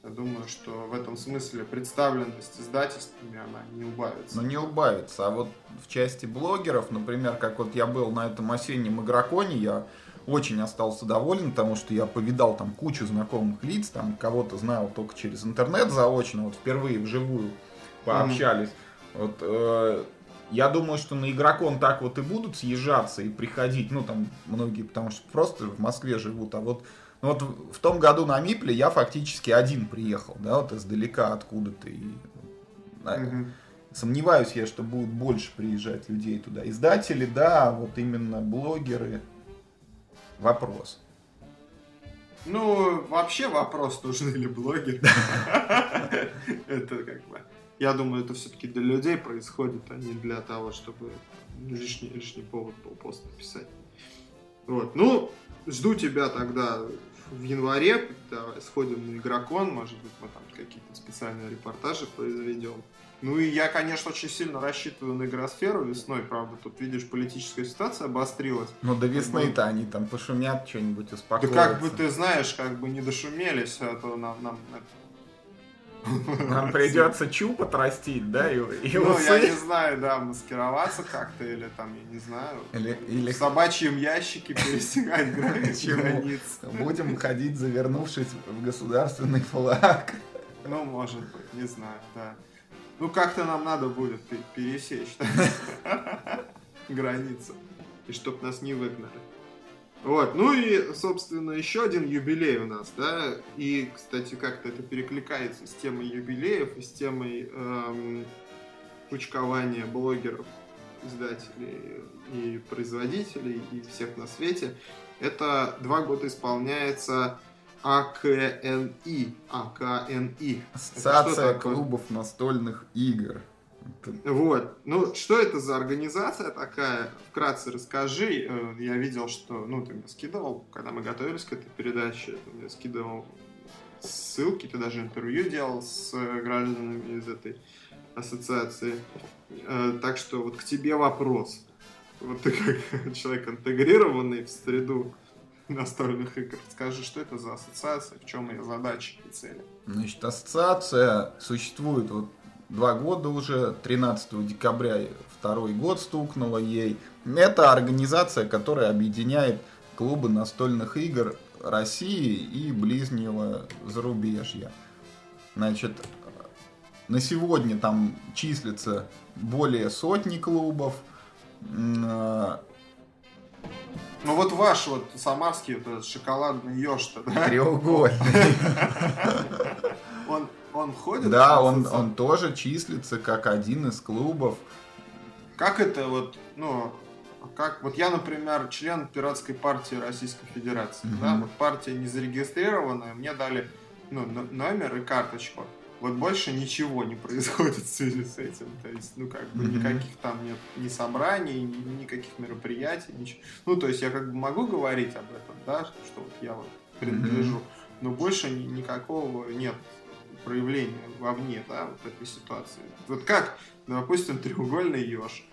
Я думаю, что в этом смысле представленность издательствами, она не убавится. Ну, не убавится. А вот в части блогеров, например, как вот я был на этом осеннем игроконе, я очень остался доволен, потому что я повидал там кучу знакомых лиц, там кого-то знал только через интернет заочно, вот впервые вживую пообщались. Mm. Вот э, я думаю, что на игрокон так вот и будут съезжаться и приходить, ну там многие, потому что просто в Москве живут, а вот ну, вот в том году на Мипле я фактически один приехал, да, вот издалека откуда-то. И, угу. Сомневаюсь я, что будут больше приезжать людей туда. Издатели, да, вот именно блогеры. Вопрос. Ну, вообще вопрос, нужны ли блогеры. Это как бы я думаю, это все-таки для людей происходит, а не для того, чтобы лишний, лишний повод был пост написать. Вот. Ну, жду тебя тогда в январе, давай сходим на игрокон, может быть, мы там какие-то специальные репортажи произведем. Ну и я, конечно, очень сильно рассчитываю на игросферу весной, правда, тут, видишь, политическая ситуация обострилась. Ну до весны-то они там пошумят, что-нибудь успокоятся. Да как бы ты знаешь, как бы не дошумелись, а то нам, нам нам придется чуб отрастить, да, и, и Ну, я не знаю, да, маскироваться как-то, или там, я не знаю, или, или... в собачьем ящике пересекать границы. Будем ходить, завернувшись в государственный флаг. Ну, может быть, не знаю, да. Ну, как-то нам надо будет пересечь границу, и чтоб нас не выгнали. Вот, ну и, собственно, еще один юбилей у нас, да, и, кстати, как-то это перекликается с темой юбилеев и с темой эм, кучкования блогеров, издателей и производителей и всех на свете. Это два года исполняется АКНИ. АКНИ. Ассоциация клубов настольных игр. Вот. Ну, что это за организация такая? Вкратце расскажи. Э, я видел, что... Ну, ты мне скидывал, когда мы готовились к этой передаче, ты мне скидывал ссылки, ты даже интервью делал с гражданами из этой ассоциации. Э, так что вот к тебе вопрос. Вот ты как человек интегрированный в среду настольных игр. Скажи, что это за ассоциация, в чем ее задачи и цели? Значит, ассоциация существует вот два года уже, 13 декабря второй год стукнуло ей. Это организация, которая объединяет клубы настольных игр России и ближнего зарубежья. Значит, на сегодня там числится более сотни клубов. Ну вот ваш вот самарский вот этот шоколадный еж-то, да? Треугольный. Он, он ходит? Да, он, он тоже числится как один из клубов. Как это вот, ну, как вот я, например, член пиратской партии Российской Федерации, mm-hmm. да, вот партия не зарегистрированная, мне дали ну, номер и карточку вот больше ничего не происходит в связи с этим. То есть, ну, как бы, mm-hmm. никаких там нет ни собраний, ни, никаких мероприятий, ничего. Ну, то есть, я как бы могу говорить об этом, да, что вот я вот принадлежу, mm-hmm. но больше ни, никакого нет проявления вовне, да, вот этой ситуации. Вот как, допустим, треугольный еж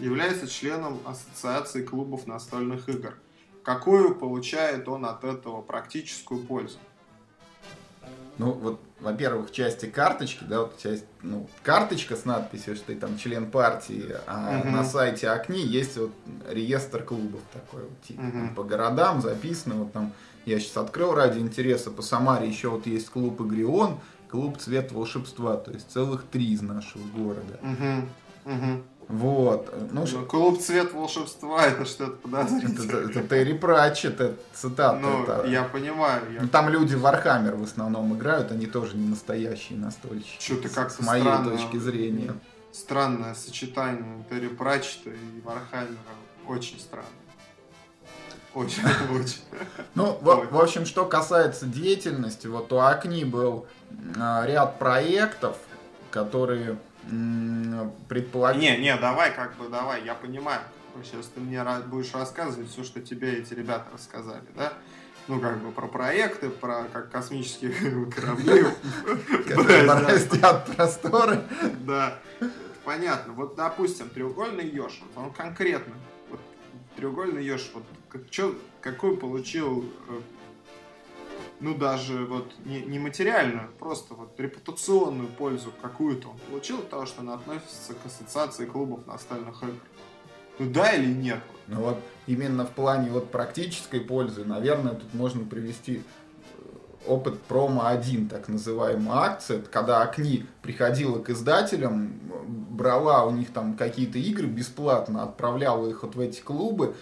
является членом ассоциации клубов настольных игр. Какую получает он от этого практическую пользу? Ну, вот, во-первых, части карточки, да, вот часть, ну, карточка с надписью, что ты там член партии, а угу. на сайте Окни есть вот реестр клубов такой вот, типа, угу. по городам записано, вот там, я сейчас открыл ради интереса, по Самаре еще вот есть клуб Игрион, клуб Цвет волшебства, то есть целых три из нашего города. Угу. Угу. Вот. Ну, ну, клуб цвет волшебства это что-то подозрительное. Это, это Терри Пратчет, это цитата. Ну, это... я понимаю. Я... Ну, там люди в Warhammer в основном играют, они тоже не настоящие настольщики. Что-то как С моей странно, точки зрения. Странное сочетание Терри Пратчета и Warhammer а. Очень странно. Очень, очень. Ну, в, в общем, что касается деятельности, вот у Акни был а, ряд проектов, которые предполагать... Не, не, давай, как бы, давай, я понимаю. Сейчас ты мне будешь рассказывать все, что тебе эти ребята рассказали, да? Ну, как бы про проекты, про как космические корабли. Бороздят просторы. Да, понятно. Вот, допустим, треугольный еж, он конкретно, вот, треугольный еж, вот, какой получил э, ну даже вот не, не материальную, просто вот репутационную пользу какую-то он получил от того, что он относится к ассоциации клубов настольных игр. Ну да или нет? Ну вот именно в плане вот практической пользы, наверное, тут можно привести э, опыт промо-1, так называемая акция, когда Акни приходила к издателям, брала у них там какие-то игры бесплатно, отправляла их вот в эти клубы,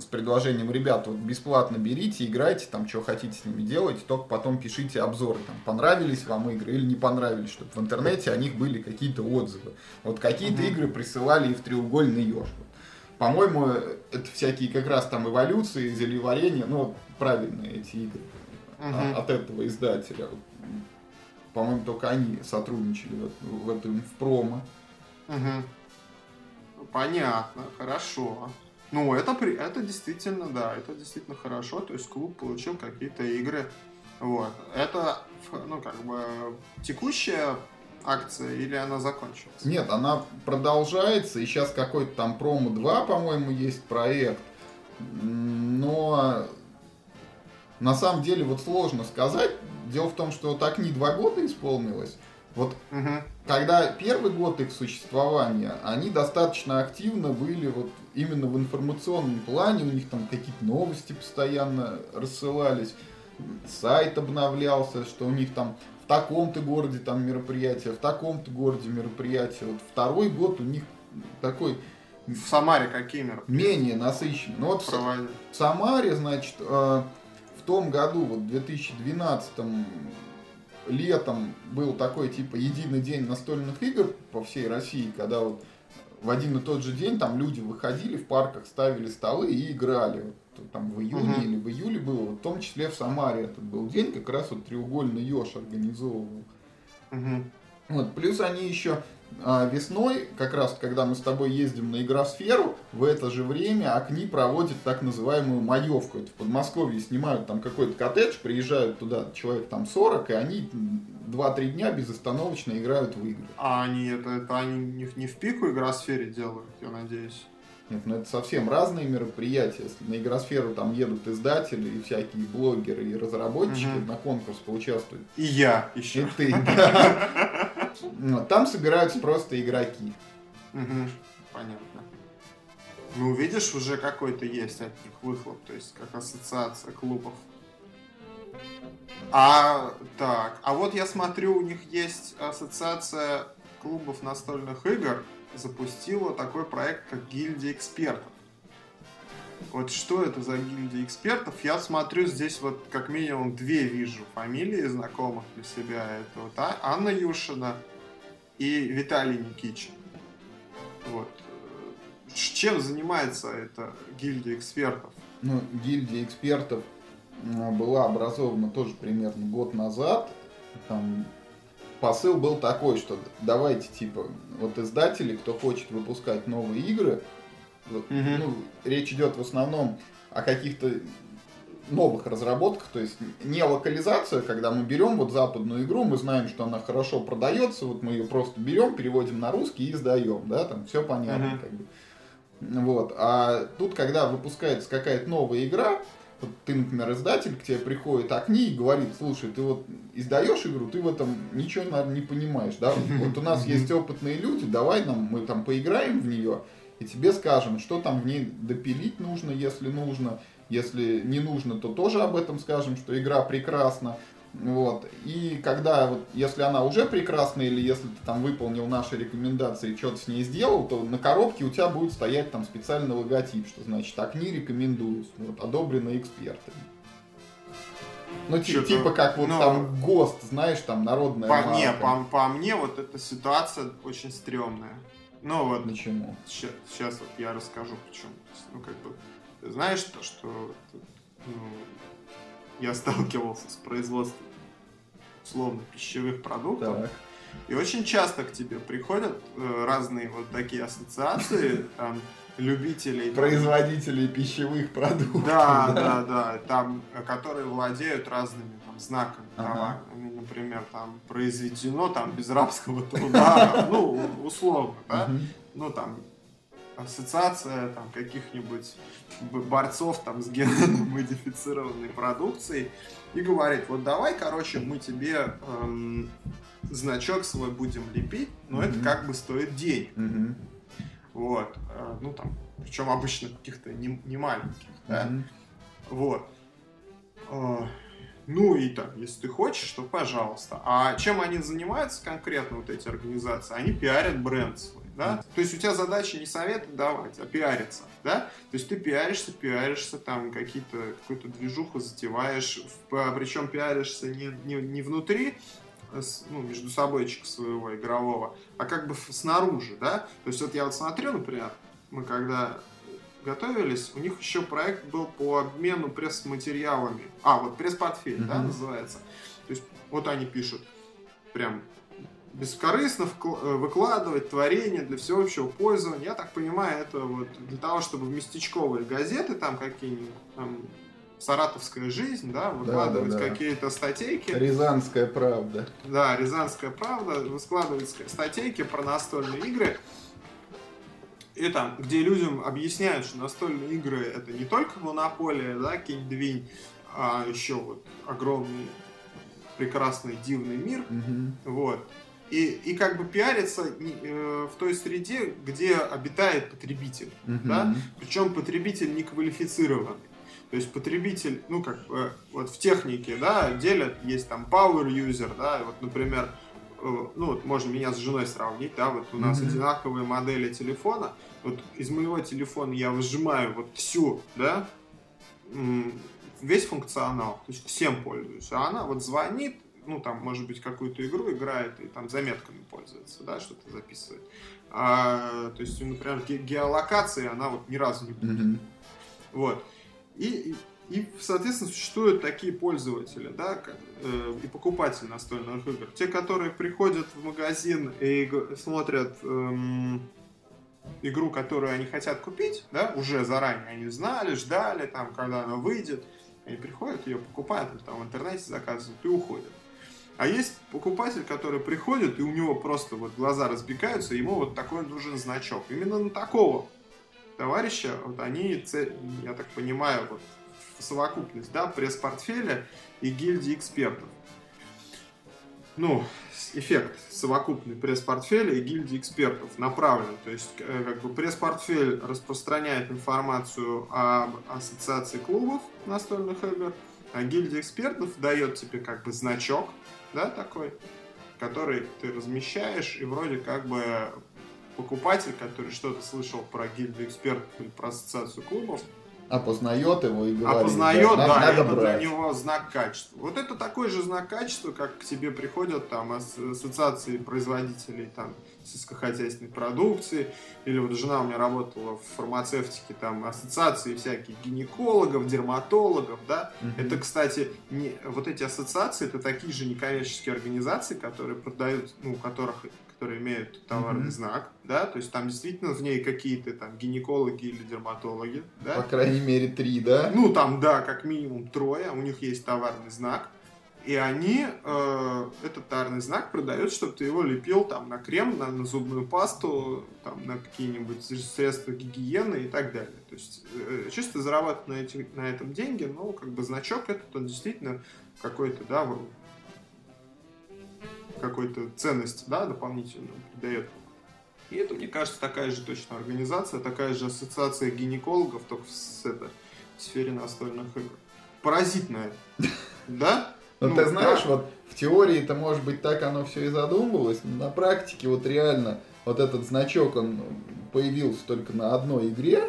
с предложением, ребят, вот бесплатно берите, играйте, там, что хотите с ними делать, только потом пишите обзоры, там, понравились вам игры или не понравились, чтобы в интернете о них были какие-то отзывы. Вот какие-то угу. игры присылали и в треугольный еж. По-моему, это всякие как раз там эволюции, зельеварения, ну, вот правильные эти игры угу. от этого издателя. По-моему, только они сотрудничали в, в этом в промо. Угу. Понятно, хорошо. Ну, это, это действительно, да, это действительно хорошо. То есть клуб получил какие-то игры. Вот. Это, ну, как бы, текущая акция или она закончилась? Нет, она продолжается. И сейчас какой-то там промо 2, по-моему, есть проект. Но на самом деле вот сложно сказать. Дело в том, что так не два года исполнилось. Вот угу. когда первый год их существования, они достаточно активно были вот именно в информационном плане, у них там какие-то новости постоянно рассылались, сайт обновлялся, что у них там в таком-то городе там мероприятие, в таком-то городе мероприятие. Вот второй год у них такой... В Самаре какие мероприятия? Менее насыщенный. Ну вот в, в Самаре, значит, э, в том году, вот в 2012 летом был такой типа единый день настольных игр по всей России, когда вот в один и тот же день там люди выходили в парках, ставили столы и играли. Вот, там в июне uh-huh. или в июле было, вот, в том числе в Самаре этот был день, как раз вот треугольный еж организовывал. Uh-huh. Вот, плюс они еще а, весной, как раз когда мы с тобой ездим на игросферу, в это же время Акни проводит так называемую маевку. Это в Подмосковье снимают там какой-то коттедж, приезжают туда человек там 40, и они 2-3 дня безостановочно играют в игры. А они это, это они не, не в пику игросфере делают, я надеюсь? Нет, ну это совсем разные мероприятия. Если на игросферу там едут издатели и всякие блогеры и разработчики угу. на конкурс поучаствуют. И я еще. И ты, да. Там собираются просто игроки. Понятно. Ну, видишь, уже какой-то есть от них выхлоп, то есть как ассоциация клубов. А, так, а вот я смотрю, у них есть ассоциация клубов настольных игр, запустила такой проект, как гильдия экспертов. Вот что это за гильдия экспертов? Я смотрю, здесь вот как минимум две вижу фамилии знакомых для себя. Это вот а, Анна Юшина и Виталий Никичин. Вот. Чем занимается эта гильдия экспертов? Ну, гильдия экспертов была образована тоже примерно год назад. Там посыл был такой, что давайте, типа, вот издатели, кто хочет выпускать новые игры, угу. ну, речь идет в основном о каких-то новых разработках, то есть не локализация, когда мы берем вот западную игру, мы знаем, что она хорошо продается, вот мы ее просто берем, переводим на русский и издаем, да, там все понятно, uh как бы. Вот. А тут, когда выпускается какая-то новая игра, ты, например, издатель, к тебе приходит окни и говорит, слушай, ты вот издаешь игру, ты в этом ничего, наверное, не понимаешь, да? Вот у нас есть опытные люди, давай нам, мы там поиграем в нее, и тебе скажем, что там в ней допилить нужно, если нужно, если не нужно, то тоже об этом скажем, что игра прекрасна. Вот. И когда, вот, если она уже прекрасна, или если ты там выполнил наши рекомендации и что-то с ней сделал, то на коробке у тебя будет стоять там специальный логотип, что значит так не рекомендуюсь, вот, одобрено экспертами. Ну, типа, типа как вот ну, там ГОСТ, знаешь, там народная по, марка. Не, по, по мне вот эта ситуация очень стрёмная. Ну вот. Почему? Сейчас, сейчас вот я расскажу почему. Ну, как бы, ты знаешь то, что ну, я сталкивался с производством условно пищевых продуктов. Так. И очень часто к тебе приходят э, разные вот такие ассоциации, там, любителей... Производителей там, пищевых продуктов. Да, да, да, там, которые владеют разными там, знаками ага. Ну, например, там, произведено там без рабского труда, ну, условно, да, ну, там, ассоциация там каких-нибудь борцов там с генно-модифицированной продукцией и говорит, вот давай, короче, мы тебе эм, значок свой будем лепить, но mm-hmm. это как бы стоит денег. Mm-hmm. Вот. Э, ну там, причем обычно каких-то не, не маленьких, да. Mm-hmm. Вот. Э, ну и так, если ты хочешь, то пожалуйста. А чем они занимаются конкретно, вот эти организации? Они пиарят бренд свой да? То есть у тебя задача не советы давать, а пиариться, да? То есть ты пиаришься, пиаришься, там какие-то, какую-то движуху затеваешь, причем пиаришься не, не, не внутри, э, ну, между собойчика своего игрового, а как бы снаружи, да? То есть вот я вот смотрю, например, мы когда готовились, у них еще проект был по обмену пресс-материалами. А, вот пресс-портфель, mm-hmm. да, называется. То есть вот они пишут прям бескорыстно э, выкладывать творение для всеобщего пользования. Я так понимаю, это вот для того, чтобы в местечковые газеты, там какие-нибудь, там, Саратовская жизнь, да, выкладывать да, да, да. какие-то статейки. Рязанская правда. Да, Рязанская правда, выкладывать статейки про настольные игры. И там, где людям объясняют, что настольные игры это не только монополия, да, кинь-двинь, а еще вот огромный прекрасный дивный мир. Угу. Вот и, и как бы пиариться э, в той среде, где обитает потребитель. Uh-huh. Да? Причем потребитель не квалифицированный. То есть потребитель, ну как бы, вот в технике, да, делят, есть там power user, да, вот, например, э, ну вот можно меня с женой сравнить, да, вот у нас mm-hmm. одинаковые модели телефона, вот из моего телефона я выжимаю вот всю, да, весь функционал, то есть всем пользуюсь, а она вот звонит, ну, там, может быть, какую-то игру играет и там заметками пользуется, да, что-то записывает. А, то есть, например, ге- геолокация, она вот ни разу не будет. Mm-hmm. Вот. И, и, соответственно, существуют такие пользователи, да, э, и покупатели настольных игр. Те, которые приходят в магазин и смотрят эм, игру, которую они хотят купить, да, уже заранее они знали, ждали, там, когда она выйдет, они приходят, ее покупают, там в интернете заказывают и уходят. А есть покупатель, который приходит, и у него просто вот глаза разбегаются, ему вот такой нужен значок. Именно на такого товарища, вот они, я так понимаю, вот совокупность, да, пресс-портфеля и гильдии экспертов. Ну, эффект совокупный пресс-портфеля и гильдии экспертов направлен. То есть, э, как бы пресс-портфель распространяет информацию об ассоциации клубов настольных игр, А гильдия экспертов дает тебе как бы значок, да, такой, который ты размещаешь, и вроде как бы покупатель, который что-то слышал про гильдию экспертов или про ассоциацию клубов, опознает его и говорит, опознает, да, надо это брать. для него знак качества. Вот это такой же знак качества, как к тебе приходят там ас- ассоциации производителей там сельскохозяйственной продукции, или вот жена у меня работала в фармацевтике, там ассоциации всяких гинекологов, дерматологов, да. Мгм. Это, кстати, не, вот эти ассоциации, это такие же некоммерческие организации, которые продают, ну, у которых которые имеют товарный Мгм. знак, да, то есть там действительно в ней какие-то там гинекологи или дерматологи, да, По крайней мере, три, да? ну, там, да, как минимум трое, у них есть товарный знак. И они э, этот товарный знак продают, чтобы ты его лепил там на крем, на, на зубную пасту, там, на какие-нибудь средства гигиены и так далее. То есть э, чисто зарабатывать на, эти, на этом деньги, но как бы значок этот, он действительно какой-то, да, какой-то ценности, да, дополнительную придает. И это, мне кажется, такая же точно организация, такая же ассоциация гинекологов, только в, с, это, в сфере настольных игр. Паразитная. Да? Ну, Ну, ты знаешь, да. вот в теории это может быть так оно все и задумывалось, но на практике вот реально вот этот значок, он появился только на одной игре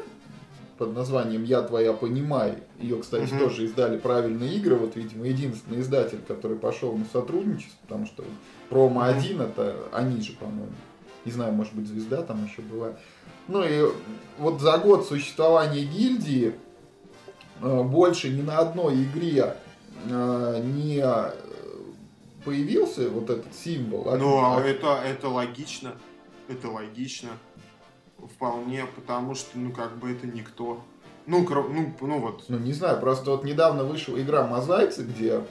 под названием «Я твоя понимай». Ее, кстати, Мгм. тоже издали правильные игры. Вот, видимо, единственный издатель, который пошел на сотрудничество, потому что промо Мгм. 1 это они же, по-моему. Не знаю, может быть, звезда там еще была. Ну и вот за год существования гильдии э, больше ни на одной игре не э, появился вот этот символ. а- Ну, а это, это логично. Это логично. Вполне, потому что, ну, как бы это никто. Ну, кро- ну, ну вот. Ну, не знаю, просто вот недавно вышла игра «Мозаицы», где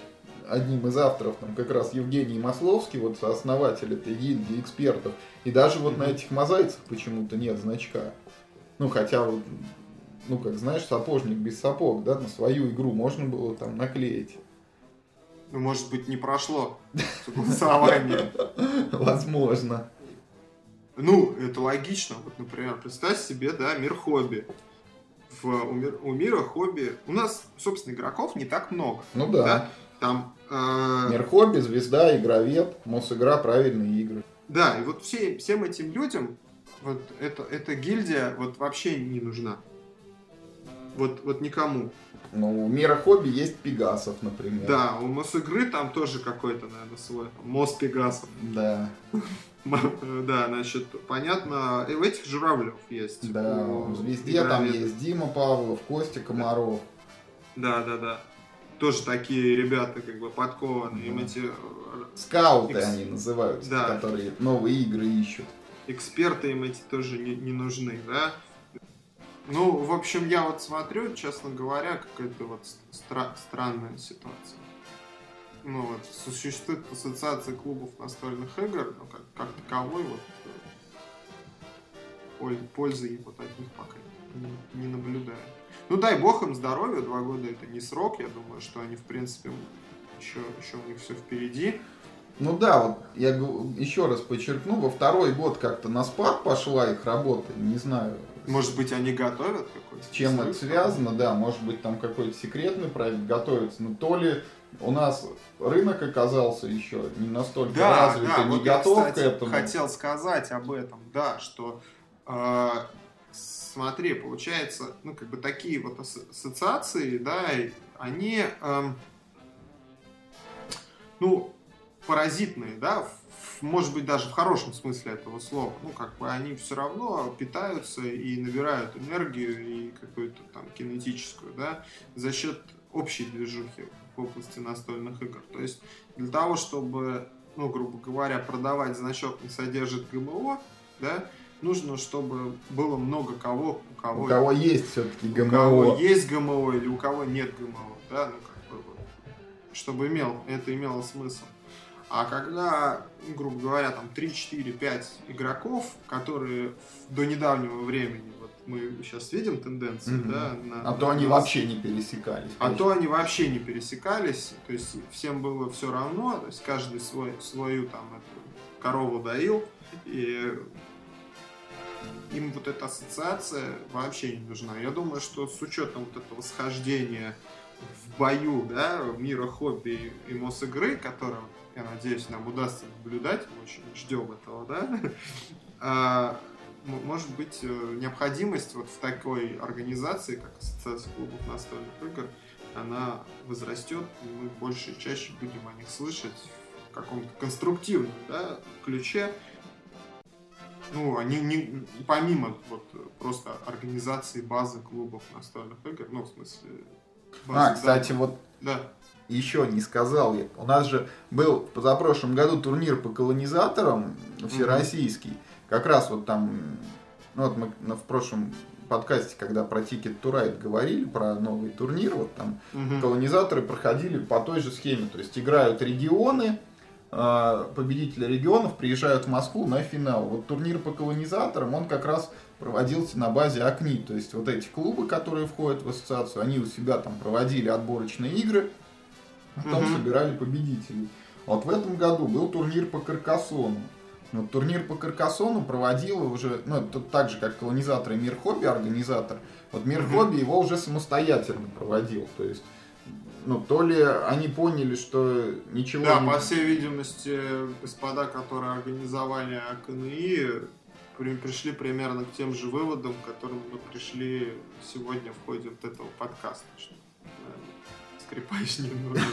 одним из авторов там как раз Евгений Масловский, вот сооснователь этой гильдии экспертов, и даже вот на Мгм. этих мозаицах почему-то нет значка. Ну, хотя вот, ну, как знаешь, сапожник без сапог, да, на свою игру можно было там наклеить. Ну, может быть, не прошло согласование. Возможно. Ну, это логично. Вот, например, представь себе, да, мир хобби. В, у, мир- у мира хобби... У нас, собственно, игроков не так много. Ну да. Там... э, Мир хобби, звезда, игровед, Мосигра, правильные игры. Да, и вот все, всем этим людям вот это, эта гильдия вот вообще не нужна. Вот, вот никому. Ну, у мира хобби есть Пегасов, например. Да, у Мосигры там тоже какой-то, наверное, свой. Мос Пегасов. Да. М- Да, значит, понятно. И у этих журавлев есть. Да, у в Звезде там есть Дима Павлов, Костя Комаров. Да, да, да. Тоже такие ребята, как бы подкованные. Им эти э, Скауты они называются, которые новые игры ищут. эксперты им эти тоже не, не нужны, да. Ну, в общем, я вот смотрю, честно говоря, какая-то вот стра- странная ситуация. Ну вот, существует ассоциация клубов настольных игр, но как, как таковой вот э, поль- пользы вот от них пока не, не наблюдаю. Ну дай бог им здоровья, два года это не срок, я думаю, что они в принципе еще, еще у них все впереди. Ну да, вот я еще раз подчеркну, во второй год как-то на спад пошла их работа, не знаю, Может быть, они готовят какой-то? с чем это связано, да, может быть там какой-то секретный проект готовится, но то ли у нас рынок оказался еще не настолько Да, развит да, не вот я, готов кстати, к этому. хотел сказать об этом, да, что э, смотри, получается, ну, как бы такие вот ас- ассоциации, да, они, эм, ну, паразитные, да, в- может быть, даже в хорошем смысле этого слова. Ну, как бы они все равно питаются и набирают энергию и какую-то там кинетическую, да, за счет общей движухи в области настольных игр. То есть для того, чтобы, ну, грубо говоря, продавать значок не содержит ГМО, да, нужно, чтобы было много кого, у кого, У кого есть все-таки у кого ГМО. есть ГМО или у кого нет ГМО, да, ну, как бы, чтобы имел, это имело смысл. А когда, ну, грубо говоря, там 3, 4, 5 игроков, которые до недавнего времени, вот мы сейчас видим тенденцию, Мгм. да, на- А то на- они на- вообще не пересекались. а то они вообще не пересекались, то есть всем было все равно, то есть каждый свой, свою там эту корову доил, и им вот эта ассоциация вообще не нужна. Я думаю, что с учетом вот этого схождения в бою, да, мира хобби и Мосигры, который, я надеюсь, нам удастся наблюдать, мы очень ждем этого, да, а, может быть, э, необходимость вот в такой организации, как Ассоциация клубов настольных игр, она возрастет, и мы больше и чаще будем о них слышать в каком-то конструктивном да, ключе. Ну, они не, помимо вот просто организации базы клубов настольных игр, ну, в смысле... Базы, а, кстати, да, вот да. Еще не сказал. У нас же был в позапрошлом году турнир по колонизаторам всероссийский. Mm-hmm как раз вот там, ну вот мы в прошлом подкасте, когда про Ticket to Ride говорили, про новый турнир, вот там угу. колонизаторы проходили по той же схеме. То есть играют регионы, а, победители регионов приезжают в Москву на финал. Вот турнир по колонизаторам, он как раз проводился на базе АКНИ. То есть вот эти клубы, которые входят в ассоциацию, они у себя там проводили отборочные игры, потом угу. собирали победителей. Вот в этом году был турнир по Каркасону. Вот турнир по Каркасону проводил уже, ну, это так же, как колонизатор и Мир Хобби организатор. Вот Мир mm-hmm. Хобби его уже самостоятельно проводил. То есть, ну, то ли они поняли, что ничего да, не... по всей видимости, господа, которые организовали АКНИ, при, пришли примерно к тем же выводам, к которым мы пришли сегодня в ходе вот этого подкаста. Что, скрипач не нужен.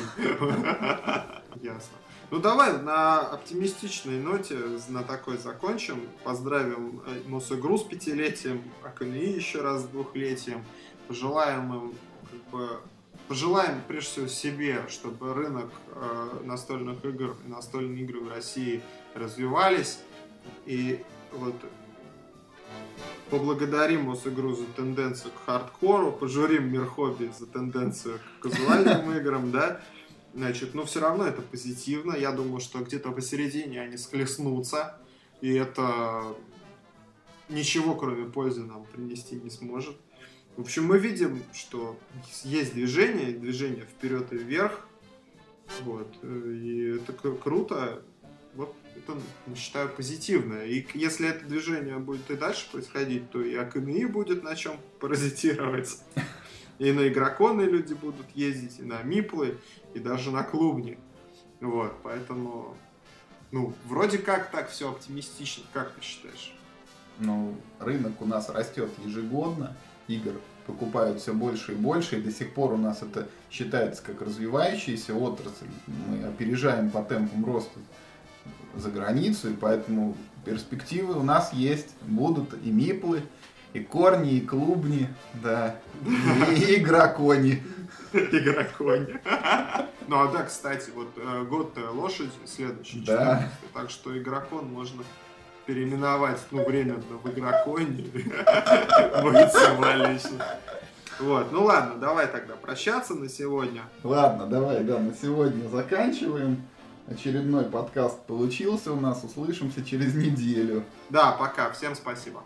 Ясно. Ну давай на оптимистичной ноте, на такой закончим. Поздравим Мосигру с пятилетием, АКНИ еще раз с двухлетием. Пожелаем им как бы пожелаем прежде всего себе, чтобы рынок э, настольных игр и настольные игры в России развивались. И вот поблагодарим Мосигру за тенденцию к хардкору, пожурим Мир Хобби за тенденцию к казуальным играм, да, Значит, но все равно это позитивно. Я думаю, что где-то посередине они схлестнутся. И это ничего, кроме пользы, нам принести не сможет. В общем, мы видим, что есть движение, движение вперед и вверх. Вот. И это круто. Вот это, считаю, позитивно. И если это движение будет и дальше происходить, то и АКНИ будет на чем паразитировать. И на игроконы люди будут ездить, и на миплы, и даже на клубни. Вот, поэтому, ну, вроде как так все оптимистично, как ты считаешь? Ну, рынок у нас растет ежегодно, игр покупают все больше и больше, и до сих пор у нас это считается как развивающаяся отрасль. Мы опережаем по темпам роста за границу, и поэтому перспективы у нас есть, будут и миплы, и корни, и клубни, да, и игрокони. Игрокони. Ну а да, кстати, вот э, год лошадь следующий. Да. Так что игрокон можно переименовать, ну, временно в игроконе. Будет символично. Вот, ну ладно, давай тогда прощаться на сегодня. Ладно, давай, да, на сегодня заканчиваем. Очередной подкаст получился у нас. Услышимся через неделю. Да, пока. Всем спасибо.